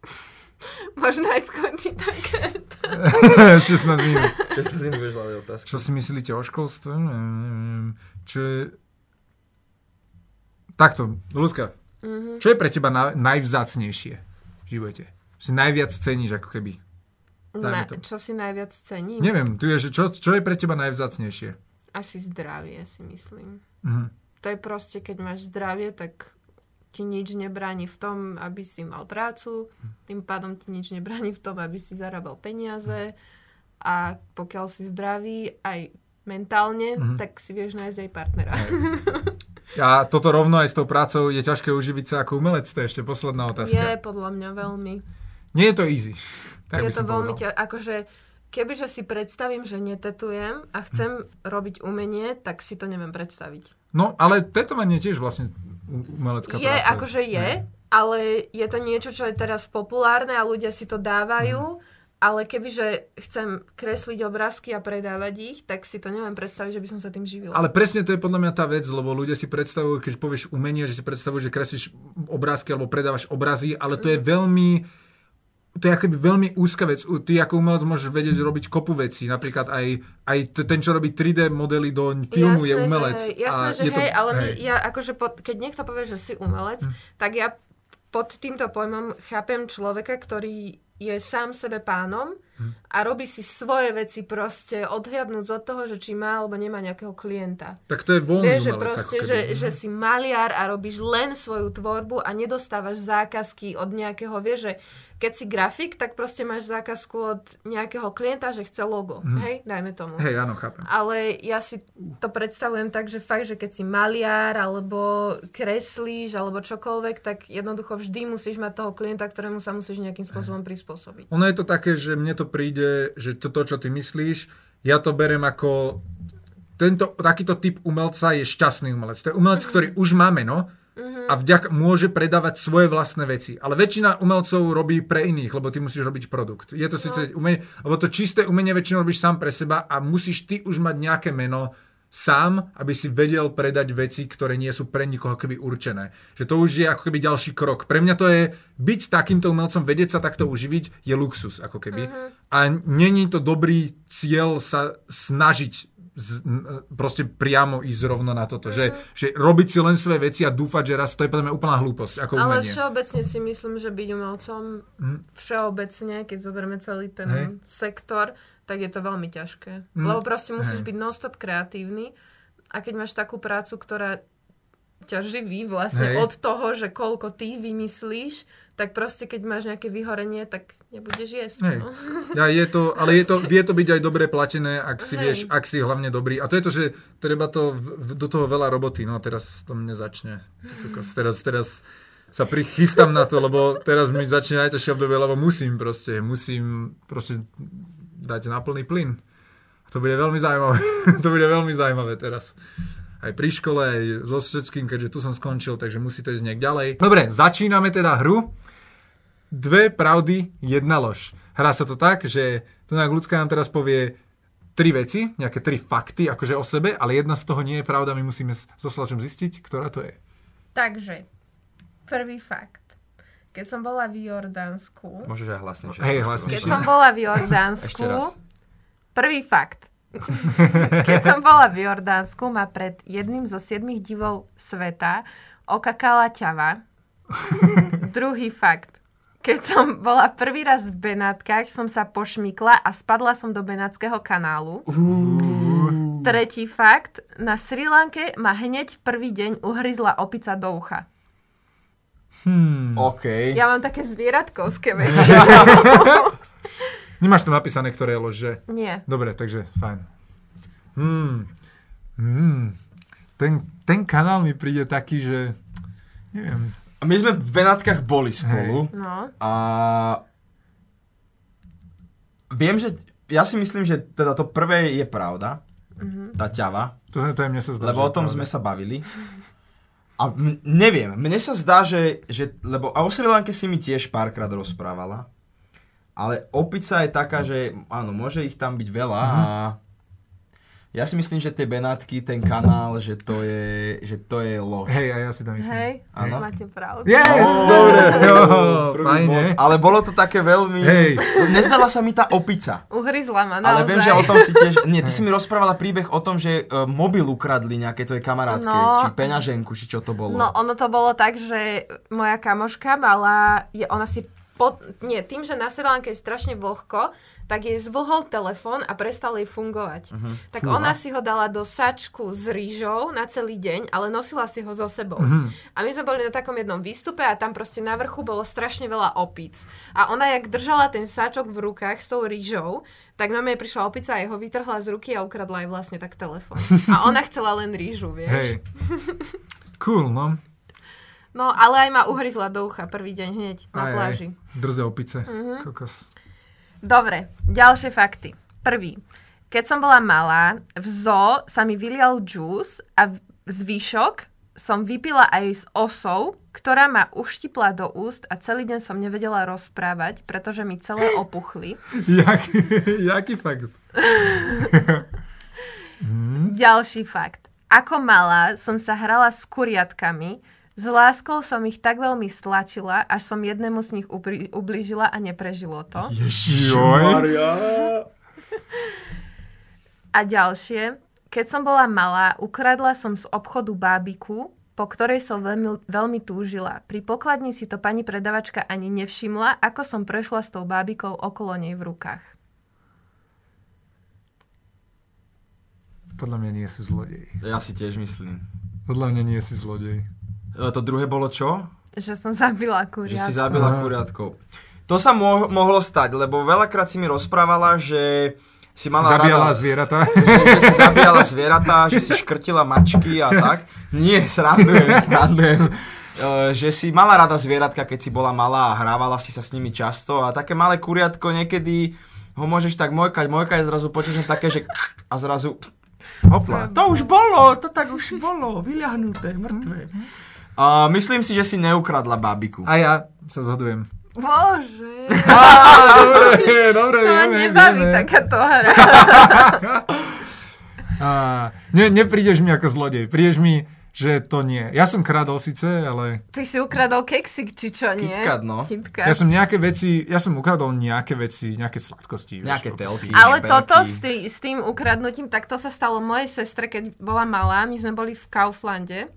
Možno aj skončí také. 16 minút. Čo ste si nebudeš hľadať otázku? Čo si myslíte o školstve? Čo je... Takto, ľudská. Mhm. Čo je pre teba na, najvzácnejšie v živote? Si najviac ceníš, ako keby? Na, čo si najviac cením? Neviem, tu je, že čo, čo je pre teba najvzácnejšie? Asi zdravie, si myslím. Mhm. To je proste, keď máš zdravie, tak ti nič nebráni v tom, aby si mal prácu, tým pádom ti nič nebráni v tom, aby si zarábal peniaze a pokiaľ si zdravý aj mentálne, Mhm. tak si vieš nájsť aj partnera. A toto rovno aj s tou prácou je ťažké uživiť sa ako umelec, to je ešte posledná otázka. Je podľa mňa veľmi. Nie je to easy. Tak je to veľmi ťa, akože kebyže si predstavím, že netetujem a chcem robiť umenie, tak si to neviem predstaviť. No, ale tetovanie je tiež vlastne umelecká Je, práca. akože je, ale je to niečo, čo je teraz populárne a ľudia si to dávajú, ale kebyže chcem kresliť obrázky a predávať ich, tak si to neviem predstaviť, že by som sa tým živila. Ale presne to je podľa mňa tá vec, lebo ľudia si predstavujú, keď povieš umenie, že si predstavujú, že kreslíš obrázky alebo predávaš obrazy, ale to je Mhm. veľmi to je akoby veľmi úzka vec. Ty ako umelec môžeš vedieť robiť kopu vecí. Napríklad aj, aj ten, čo robí 3D modely do filmu, je umelec. Že jasné, A že je to- hej, ale my, hej. ja akože pod, keď niekto povie, že si umelec, tak ja pod týmto pojmom chápem človeka, ktorý je sám sebe pánom a robí si svoje veci proste odhľadnúť od toho, že či má alebo nemá nejakého klienta. Tak to je voľný Vieš, že proste, že, keby. že si maliar a robíš len svoju tvorbu a nedostávaš zákazky od nejakého, vieš, že keď si grafik, tak proste máš zákazku od nejakého klienta, že chce logo, hej, dajme tomu. Hej, áno, chápem. Ale ja si to predstavujem tak, že fakt, že keď si maliar alebo kreslíš alebo čokoľvek, tak jednoducho vždy musíš mať toho klienta, ktorému sa musíš nejakým spôsobom prispôsobiť. Ono je to také, že mne to príde, že to, to čo ty myslíš, ja to berem ako tento, takýto typ umelca je šťastný umelec. To je umelec, ktorý už má meno a vďak môže predávať svoje vlastné veci. Ale väčšina umelcov robí pre iných, lebo ty musíš robiť produkt. Je to síce umenie, lebo to čisté umenie väčšinou robíš sám pre seba a musíš ty už mať nejaké meno sám, aby si vedel predať veci, ktoré nie sú pre nikoho keby určené. Že to už je ako keby ďalší krok. Pre mňa to je byť takýmto umelcom, vedieť sa takto uživiť, je luxus ako keby. A není to dobrý cieľ sa snažiť z, n- proste priamo ísť rovno na toto. Že, že robiť si len svoje veci a dúfať, že raz to je podľa mňa úplná hlúposť ako Ale umenie. všeobecne si myslím, že byť umelcom, všeobecne, keď zoberieme celý ten Hej. sektor, tak je to veľmi ťažké. Lebo proste musíš byť non-stop kreatívny a keď máš takú prácu, ktorá ťa živí vlastne Hej. od toho, že koľko ty vymyslíš, tak proste keď máš nejaké vyhorenie, tak nebudeš jesť. Hej. No. Ja, je to, ale je to, vie to byť aj dobre platené, ak si Hej. vieš, ak si hlavne dobrý. A to je to, že treba to, v, do toho veľa roboty. No teraz to mne začne. Teraz, teraz sa prichystám na to, lebo teraz mi začne najťažšie obdobie, lebo musím proste, musím proste dať na plný plyn. A to bude veľmi zaujímavé. to bude veľmi zaujímavé teraz. Aj pri škole, aj so všetkým, keďže tu som skončil, takže musí to ísť nejak ďalej. Dobre, začíname teda hru. Dve pravdy, jedna lož. Hrá sa to tak, že tu nejak ľudská nám teraz povie tri veci, nejaké tri fakty akože o sebe, ale jedna z toho nie je pravda, my musíme so Slačom zistiť, ktorá to je. Takže, prvý fakt. Keď som bola v Jordánsku, Môžeš aj hlasnejšie. Hej, hlasnejšie. keď som bola v Ešte Jordánsku, raz. Prvý fakt. Keď som bola v Jordánsku, ma pred jedným zo siedmých divov sveta okakala ťava. Druhý fakt. Keď som bola prvý raz v Benátkach, som sa pošmykla a spadla som do Benátskeho kanálu. Tretí fakt. Na Sri Lanke ma hneď prvý deň uhryzla opica do ucha. Hmm. OK. Ja mám také zvieratkovské väčšie. Nemáš tam napísané, ktoré je lož, že? Nie. Dobre, takže fajn. Hmm. Hmm. Ten, ten kanál mi príde taký, že... Neviem. A my sme v Benátkach boli spolu No. a viem, že ja si myslím, že teda to prvé je pravda, tá ťava, To, to je mne sa zdá, lebo o tom sme sa bavili. A m- neviem, mne sa zdá, že, že lebo a o Sri Lanke si mi tiež párkrát rozprávala, ale opica je taká, že áno, môže ich tam byť veľa a ja si myslím, že tie Benátky, ten kanál, že to je, že to je lož. Hej, a ja si to myslím. Hej, Áno. máte pravdu. Yes, Ó, dobre, jo, fajne. Ale bolo to také veľmi... Hej. Nezdala sa mi tá opica. Uhryzla ma, Ale naozaj. viem, že o tom si tiež... Nie, ty si mi rozprávala príbeh o tom, že uh, mobil ukradli nejaké tvojej kamarátke, No. či peňaženku, či čo to bolo. No, ono to bolo tak, že moja kamoška mala, je, ona si, pod, nie, tým, že na Sri Lanke je strašne vlhko, tak jej zvlhol telefón a prestal jej fungovať. Mhm. Tak Fúha. ona si ho dala do sačku s rýžou na celý deň, ale nosila si ho so sebou. Mhm. A my sme boli na takom jednom výstupe a tam proste na vrchu bolo strašne veľa opíc. A ona, jak držala ten sáčok v rukách s tou rýžou, tak na mňa prišla opica a jeho vytrhla z ruky a ukradla jej vlastne tak telefón. A ona chcela len rýžu, vieš. Hej. Cool, no. No, ale aj ma uhryzla do ucha prvý deň hneď na Aj, aj. pláži. Drze opice. Mhm. Kokos. Dobre, ďalšie fakty. Prvý. Keď som bola malá, v zoo sa mi vylial džús a zvyšok som vypila aj s osou, ktorá ma uštipla do úst a celý deň som nevedela rozprávať, pretože mi celé opuchli. Jak, jaký fakt? Ďalší fakt. Ako malá som sa hrala s kuriatkami, s láskou som ich tak veľmi stlačila, až som jednému z nich ubri- ublížila a neprežilo to. Ježišmaria. A ďalšie, keď som bola malá, ukradla som z obchodu bábiku, po ktorej som veľmi, veľmi túžila. Pri pokladni si to pani predavačka ani nevšimla, ako som prešla s tou bábikou okolo nej v rukách. Podľa mňa nie si zlodej. Ja si tiež myslím. Podľa mňa nie si zlodej. E, To druhé bolo čo? Že som zabila Že si zabila Aha. kuriatkou. To sa mo- mohlo stať, lebo veľakrát si mi rozprávala, že si Si mala zabíjala rada, zvieratá? že, že si zabíjala zvieratá, že si škrtila mačky a tak. Nie, srandujem, srandujem. E, že si mala rada zvieratka, keď si bola malá a hrávala si sa s nimi často a také malé kuriatko niekedy ho môžeš tak mojkať, mojkať, zrazu počuješ také, že a zrazu Hopla. to už bolo, to tak už bolo, vyľahnuté, mŕtve. A myslím si, že si neukradla bábiku. A ja sa zhodujem. Bože, Á, dobre, dobre, to vieme, nebaví vieme. takáto hra. Á, ne, neprídeš mi ako zlodej, prídeš mi, že to nie. Ja som kradol síce, ale Ty si ukradol keksik, či čo, nie? KitKat, no. KitKat. ja som nejaké veci, ja som ukradol nejaké veci, nejaké sladkosti. vieš, Nejaké proste. telky. Ale šperky. toto s, tý, s tým ukradnutím, tak to sa stalo mojej sestre, keď bola malá. My sme boli v Kauflande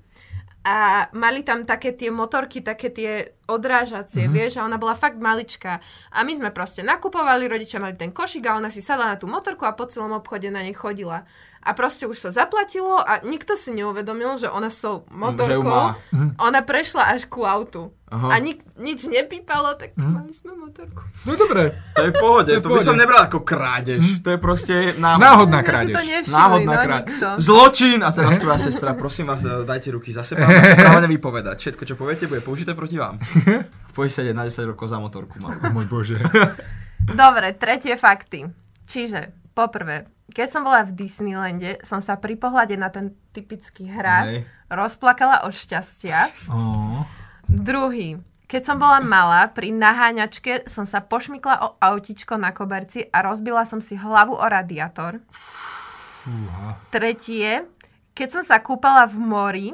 a mali tam také tie motorky, také tie odrážacie, mm-hmm. vieš, a ona bola fakt maličká. A my sme proste nakupovali, rodičia mali ten košík a ona si sadla na tú motorku a po celom obchode na nej chodila. A proste už sa zaplatilo a nikto si neuvedomil, že ona s tou motorkou, ona prešla až ku autu. Aha. A nik, nič nepípalo, tak mali sme motorku. No dobre, To je v pohode, To to by som nebral ako krádež. To je proste náhod. náhodná My si to krádež. nevšimli, Náhodná no, krádež. nikto. Zločin! A teraz tvoja sestra, prosím vás, dajte ruky za seba právo nevypovedať. Všetko, čo poviete, bude použité proti vám. Pôjde sedieť na 10 rokov za motorku. Mal. Môj bože. Dobre, tretie fakty. Čiže, poprvé, keď som bola v Disneylande, som sa pri pohľade na ten typický hrad Hej. rozplakala od šťastia. Ó. Druhý, keď som bola malá, pri naháňačke som sa pošmykla o autičko na koberci a rozbila som si hlavu o radiátor. Tretie, keď som sa kúpala v mori,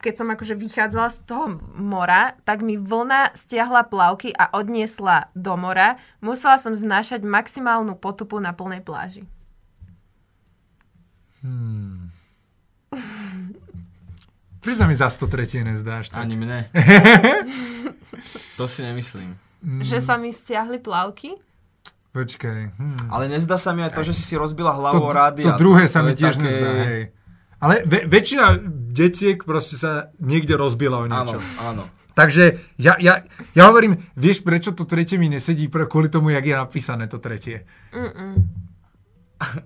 keď som akože vychádzala z toho mora, tak mi vlna stiahla plavky a odniesla do mora. Musela som znášať maximálnu potupu na plnej pláži. Prečo sa mi za 103 nezdáš? Tak? Ani mne. to si nemyslím. Že sa mi stiahli plavky? Počkaj. Hm. Ale nezdá sa mi aj to, že si si rozbila To, hlavu o to rádia. druhé sa To mi je tiež také- nezdá, hej. Ale ve, väčšina detiek proste sa niekde rozbila o Áno, niečo. áno. Takže ja, ja, ja hovorím, vieš prečo to tretie mi nesedí? Pre, kvôli tomu, jak je napísané to tretie. Mm-mm.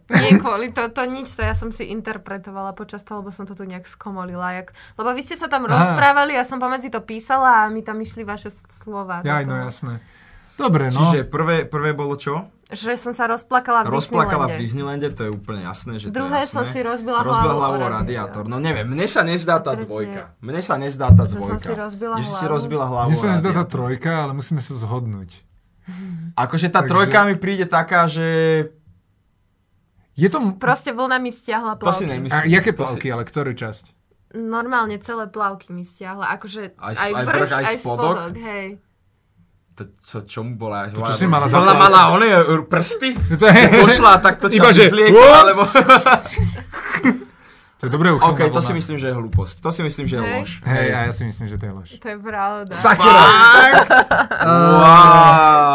Nie kvôli to, to nič, to ja som si interpretovala počas toho, lebo som to tu nejak skomolila. Jak... Lebo vy ste sa tam Aha. rozprávali, ja som pomedzi to písala a mi tam išli vaše slova. Ja, no jasné. Dobre, no. Čiže prvé, prvé bolo čo? Že som sa rozplakala v Rozplakala Disneylande. v Disneylande, to je úplne jasné, že Druhé to je jasné. som si rozbila rozbila hlavu hlavu o radiátor. No neviem, mne sa nezdá tá Tretie- dvojka. Mne sa nezdá tá Že som dvojka. si rozbila že si hlavu? rozbila hlavu Mne sa nezdá tá trojka, ale musíme sa zhodnúť. Akože tá Takže- trojka mi príde taká, že... Je to... Proste vlna mi stiahla To si plavky. nemyslím. A jaké si- plavky, ale ktorú časť? Normálne celé plavky mi stiahla. Akože Aj aj, s- aj vrch, vrch, aj spodok? spodok, hej. To, čo, čomu bola? To, čo si mala za Bola mala one prsty? To je... Pošla a tak to ťa Iba, že- Ups! alebo... To je dobré uchylná OK, to si myslím, že je hlúposť. To si myslím, že je Hej. lož. Hej, a ja si myslím, že to je lož. To je pravda. Sakra!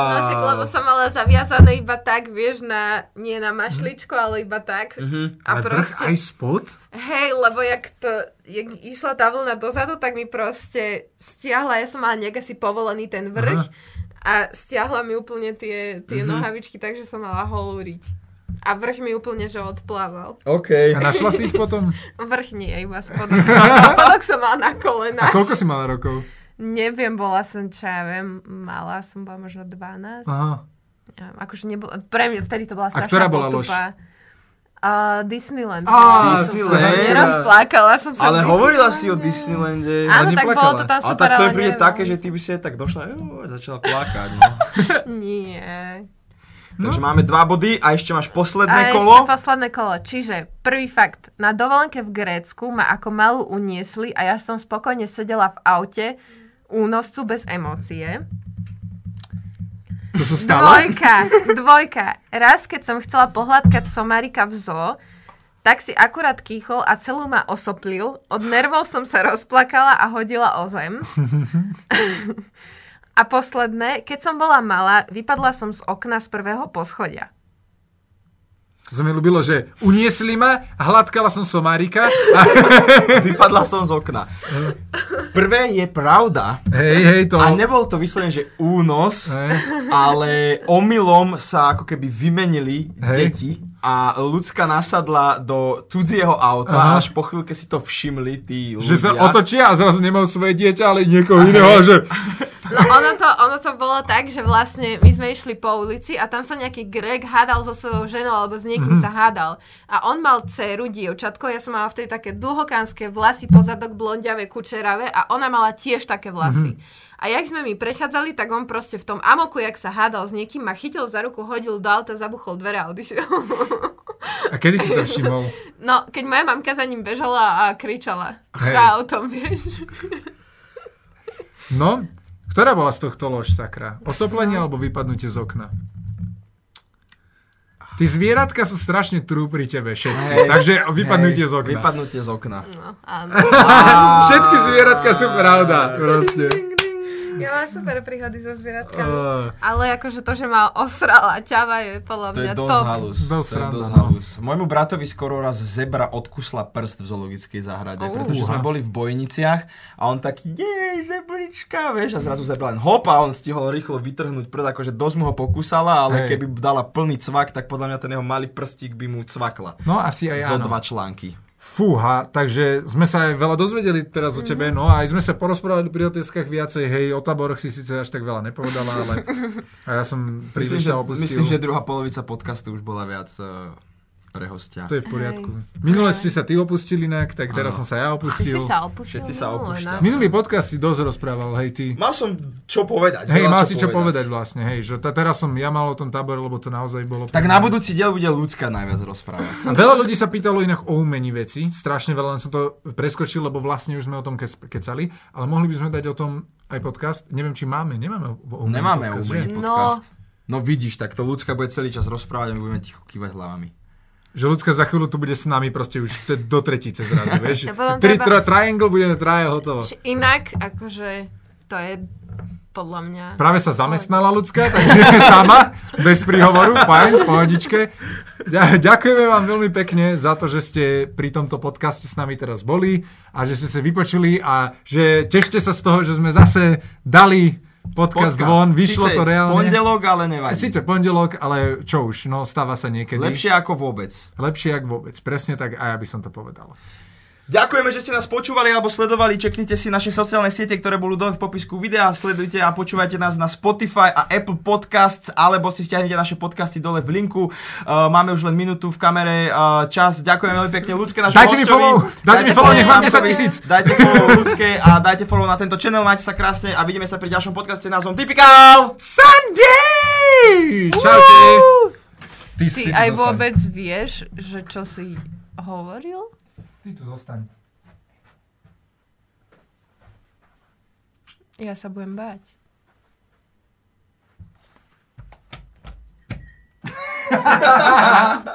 No však, Wow. lebo som mala zaviazané iba tak, vieš, na, nie na mašličko, ale iba tak. Mhm. A Ale vrch proste, aj spod? hej, lebo jak to, jak išla tá vlna dozadu, tak mi proste stiahla, ja som mala nejak asi povolený ten vrch a stiahla mi úplne tie, tie Mhm. nohavičky, takže som mala holú riť. A vrch mi úplne, že odplával. OK. A našla si ich potom? Vrch nie, iba spodok. spodok som mala na A kolenách. koľko si mala rokov? Neviem, bola som, čo ja viem, mala som bola možno 12. Aha. Ja, akože nebolo, pre mňa vtedy to bola A strašná ktorá bola lož? potupa. Uh, Disneyland. Á, Disneyland. Nerozplakala som sa Ale hovorila si o Disneylande. Áno, Ale tak bolo to tam Ale super, tak to ale mi príde také, že ty by si aj tak došla jo, a začala plakať. No. Nie. Takže máme dva body a ešte máš posledné a kolo. ešte posledné kolo. Čiže, prvý fakt. Na dovolenke v Grécku ma ako malú uniesli a ja som spokojne sedela v aute únoscu bez emócie. To sa stalo? Dvojka, dvojka. Raz, keď som chcela pohľadkať somárika v zoo, tak si akurát kýchol a celú ma osoplil. Od nervov som sa rozplakala a hodila o zem. a posledné, keď som bola malá, vypadla som z okna z prvého poschodia. To sa mi ľúbilo, že uniesli ma, hladkala som somárika a Vypadla som z okna. Prvé je pravda. hej, hej, to... A nebol to vyslovene, že únos, Hej. ale omylom sa ako keby vymenili Hej. deti a ľudská nasadla do cudzieho auta Aha. a až po chvíľke si to všimli tí ľudia. Že sa otočia a zrazu nemajú svoje dieťa, ale niekoho iného, že... No ono to, ono to bolo tak, že vlastne my sme išli po ulici a tam sa nejaký Greg hádal so svojou ženou alebo s niekým Mhm. sa hádal. A on mal dceru, dievčatko, ja som mala vtedy také dlhokánske vlasy, pozadok blondiavé, kučeravé a ona mala tiež také vlasy. Mhm. A jak sme mi prechádzali, tak on proste v tom amoku, jak sa hádal s niekým, ma chytil za ruku, hodil do auta, zabuchol dvere a odišiel. A kedy si to všimol? No, keď moja mamka za ním bežala a kričala Hej. za autom, vieš. No, ktorá bola z tohto lož, sakra? Osoplenie alebo vypadnutie z okna? Tí zvieratka sú strašne trú pri tebe všetci. Hej. Takže vypadnutie Hej, z okna. Vypadnutie z okna. No, áno. Všetky zvieratka sú pravda. Proste. Ja mám super príhody so zvieratkami. Uh, Ale akože to, že ma osrala ťava je podľa To je mňa dosť top. halus. Dosť to je dosť no. halus. Môjmu bratovi skoro raz zebra odkusla prst v zoologickej záhrade, Uh. pretože sme boli v bojniciach a on taký, nie, zebrička, vieš, a zrazu zebra len hop a on stihol rýchlo vytrhnúť prst, akože dosť mu ho pokúsala, ale Hej. keby dala plný cvak, tak podľa mňa ten jeho malý prstík by mu cvakla. no asi aj Zo áno. dva články. Fúha, takže sme sa aj veľa dozvedeli teraz o tebe, no a aj sme sa porozprávali pri otázkach viacej, hej, o táboroch si síce až tak veľa nepovedala, ale a ja som Myslím, príliš že, sa opustil. myslím, že druhá polovica podcastu už bola viac uh, pre hostia. To je v poriadku. Minule ste sa ty opustil inak, tak teraz Áno. som sa ja Ty opustil. si sa opustil Všetci sa opúšťame. no. Minulý podcast si dosť rozprával, hej ty. Mal som čo povedať. Hej, mal si čo povedať vlastne, hej, že ta, teraz som ja mal o tom tábore, lebo to naozaj bolo... Tak na budúci diel bude ľudská najviac rozprávať. A veľa ľudí sa pýtalo inak o umení veci, strašne veľa, len som to preskočil, lebo vlastne už sme o tom ke- kecali, ale mohli by sme dať o tom aj podcast. Neviem, či máme, nemáme o umení Nemáme podcast, umení že? podcast. No. vidíš, tak to ľudská bude celý čas rozprávať a my budeme ticho kývať hlavami. Že ľudská za chvíľu tu bude s nami proste už te- do tretice zrazu, vieš? Tri, treba- tra, triangle bude traje hotovo. Či inak, akože to je podľa mňa... Práve sa zamestnala ľudská, takže sama, bez príhovoru, fajn, pohodičke. Ďa- Ďakujeme vám veľmi pekne za to, že ste pri tomto podcaste s nami teraz boli a že ste sa vypočuli a že tešte sa z toho, že sme zase dali podcast, von, vyšlo Síce to reálne. pondelok, ale nevadí. Sice pondelok, ale čo už, no stáva sa niekedy. Lepšie ako vôbec. Lepšie ako vôbec, presne tak a ja by som to povedal. Ďakujeme, že ste nás počúvali alebo sledovali. Čeknite si naše sociálne siete, ktoré budú dole v popisku videa. Sledujte a počúvajte nás na Spotify a Apple Podcasts, alebo si stiahnete naše podcasty dole v linku. Uh, máme už len minútu v kamere. Uh, čas. Ďakujem veľmi pekne ľudské našemu Dajte mi hostovi. follow, dajte mi follow, nech mám 10 Samkovi. tisíc. Dajte follow ľudské a dajte follow na tento channel. Majte sa krásne a vidíme sa pri ďalšom podcaste názvom Typical. Sunday! Čaute! Ty, Ty tu aj vôbec vieš, že čo si hovoril? Ty tu zostaň. Ja sa budem báť.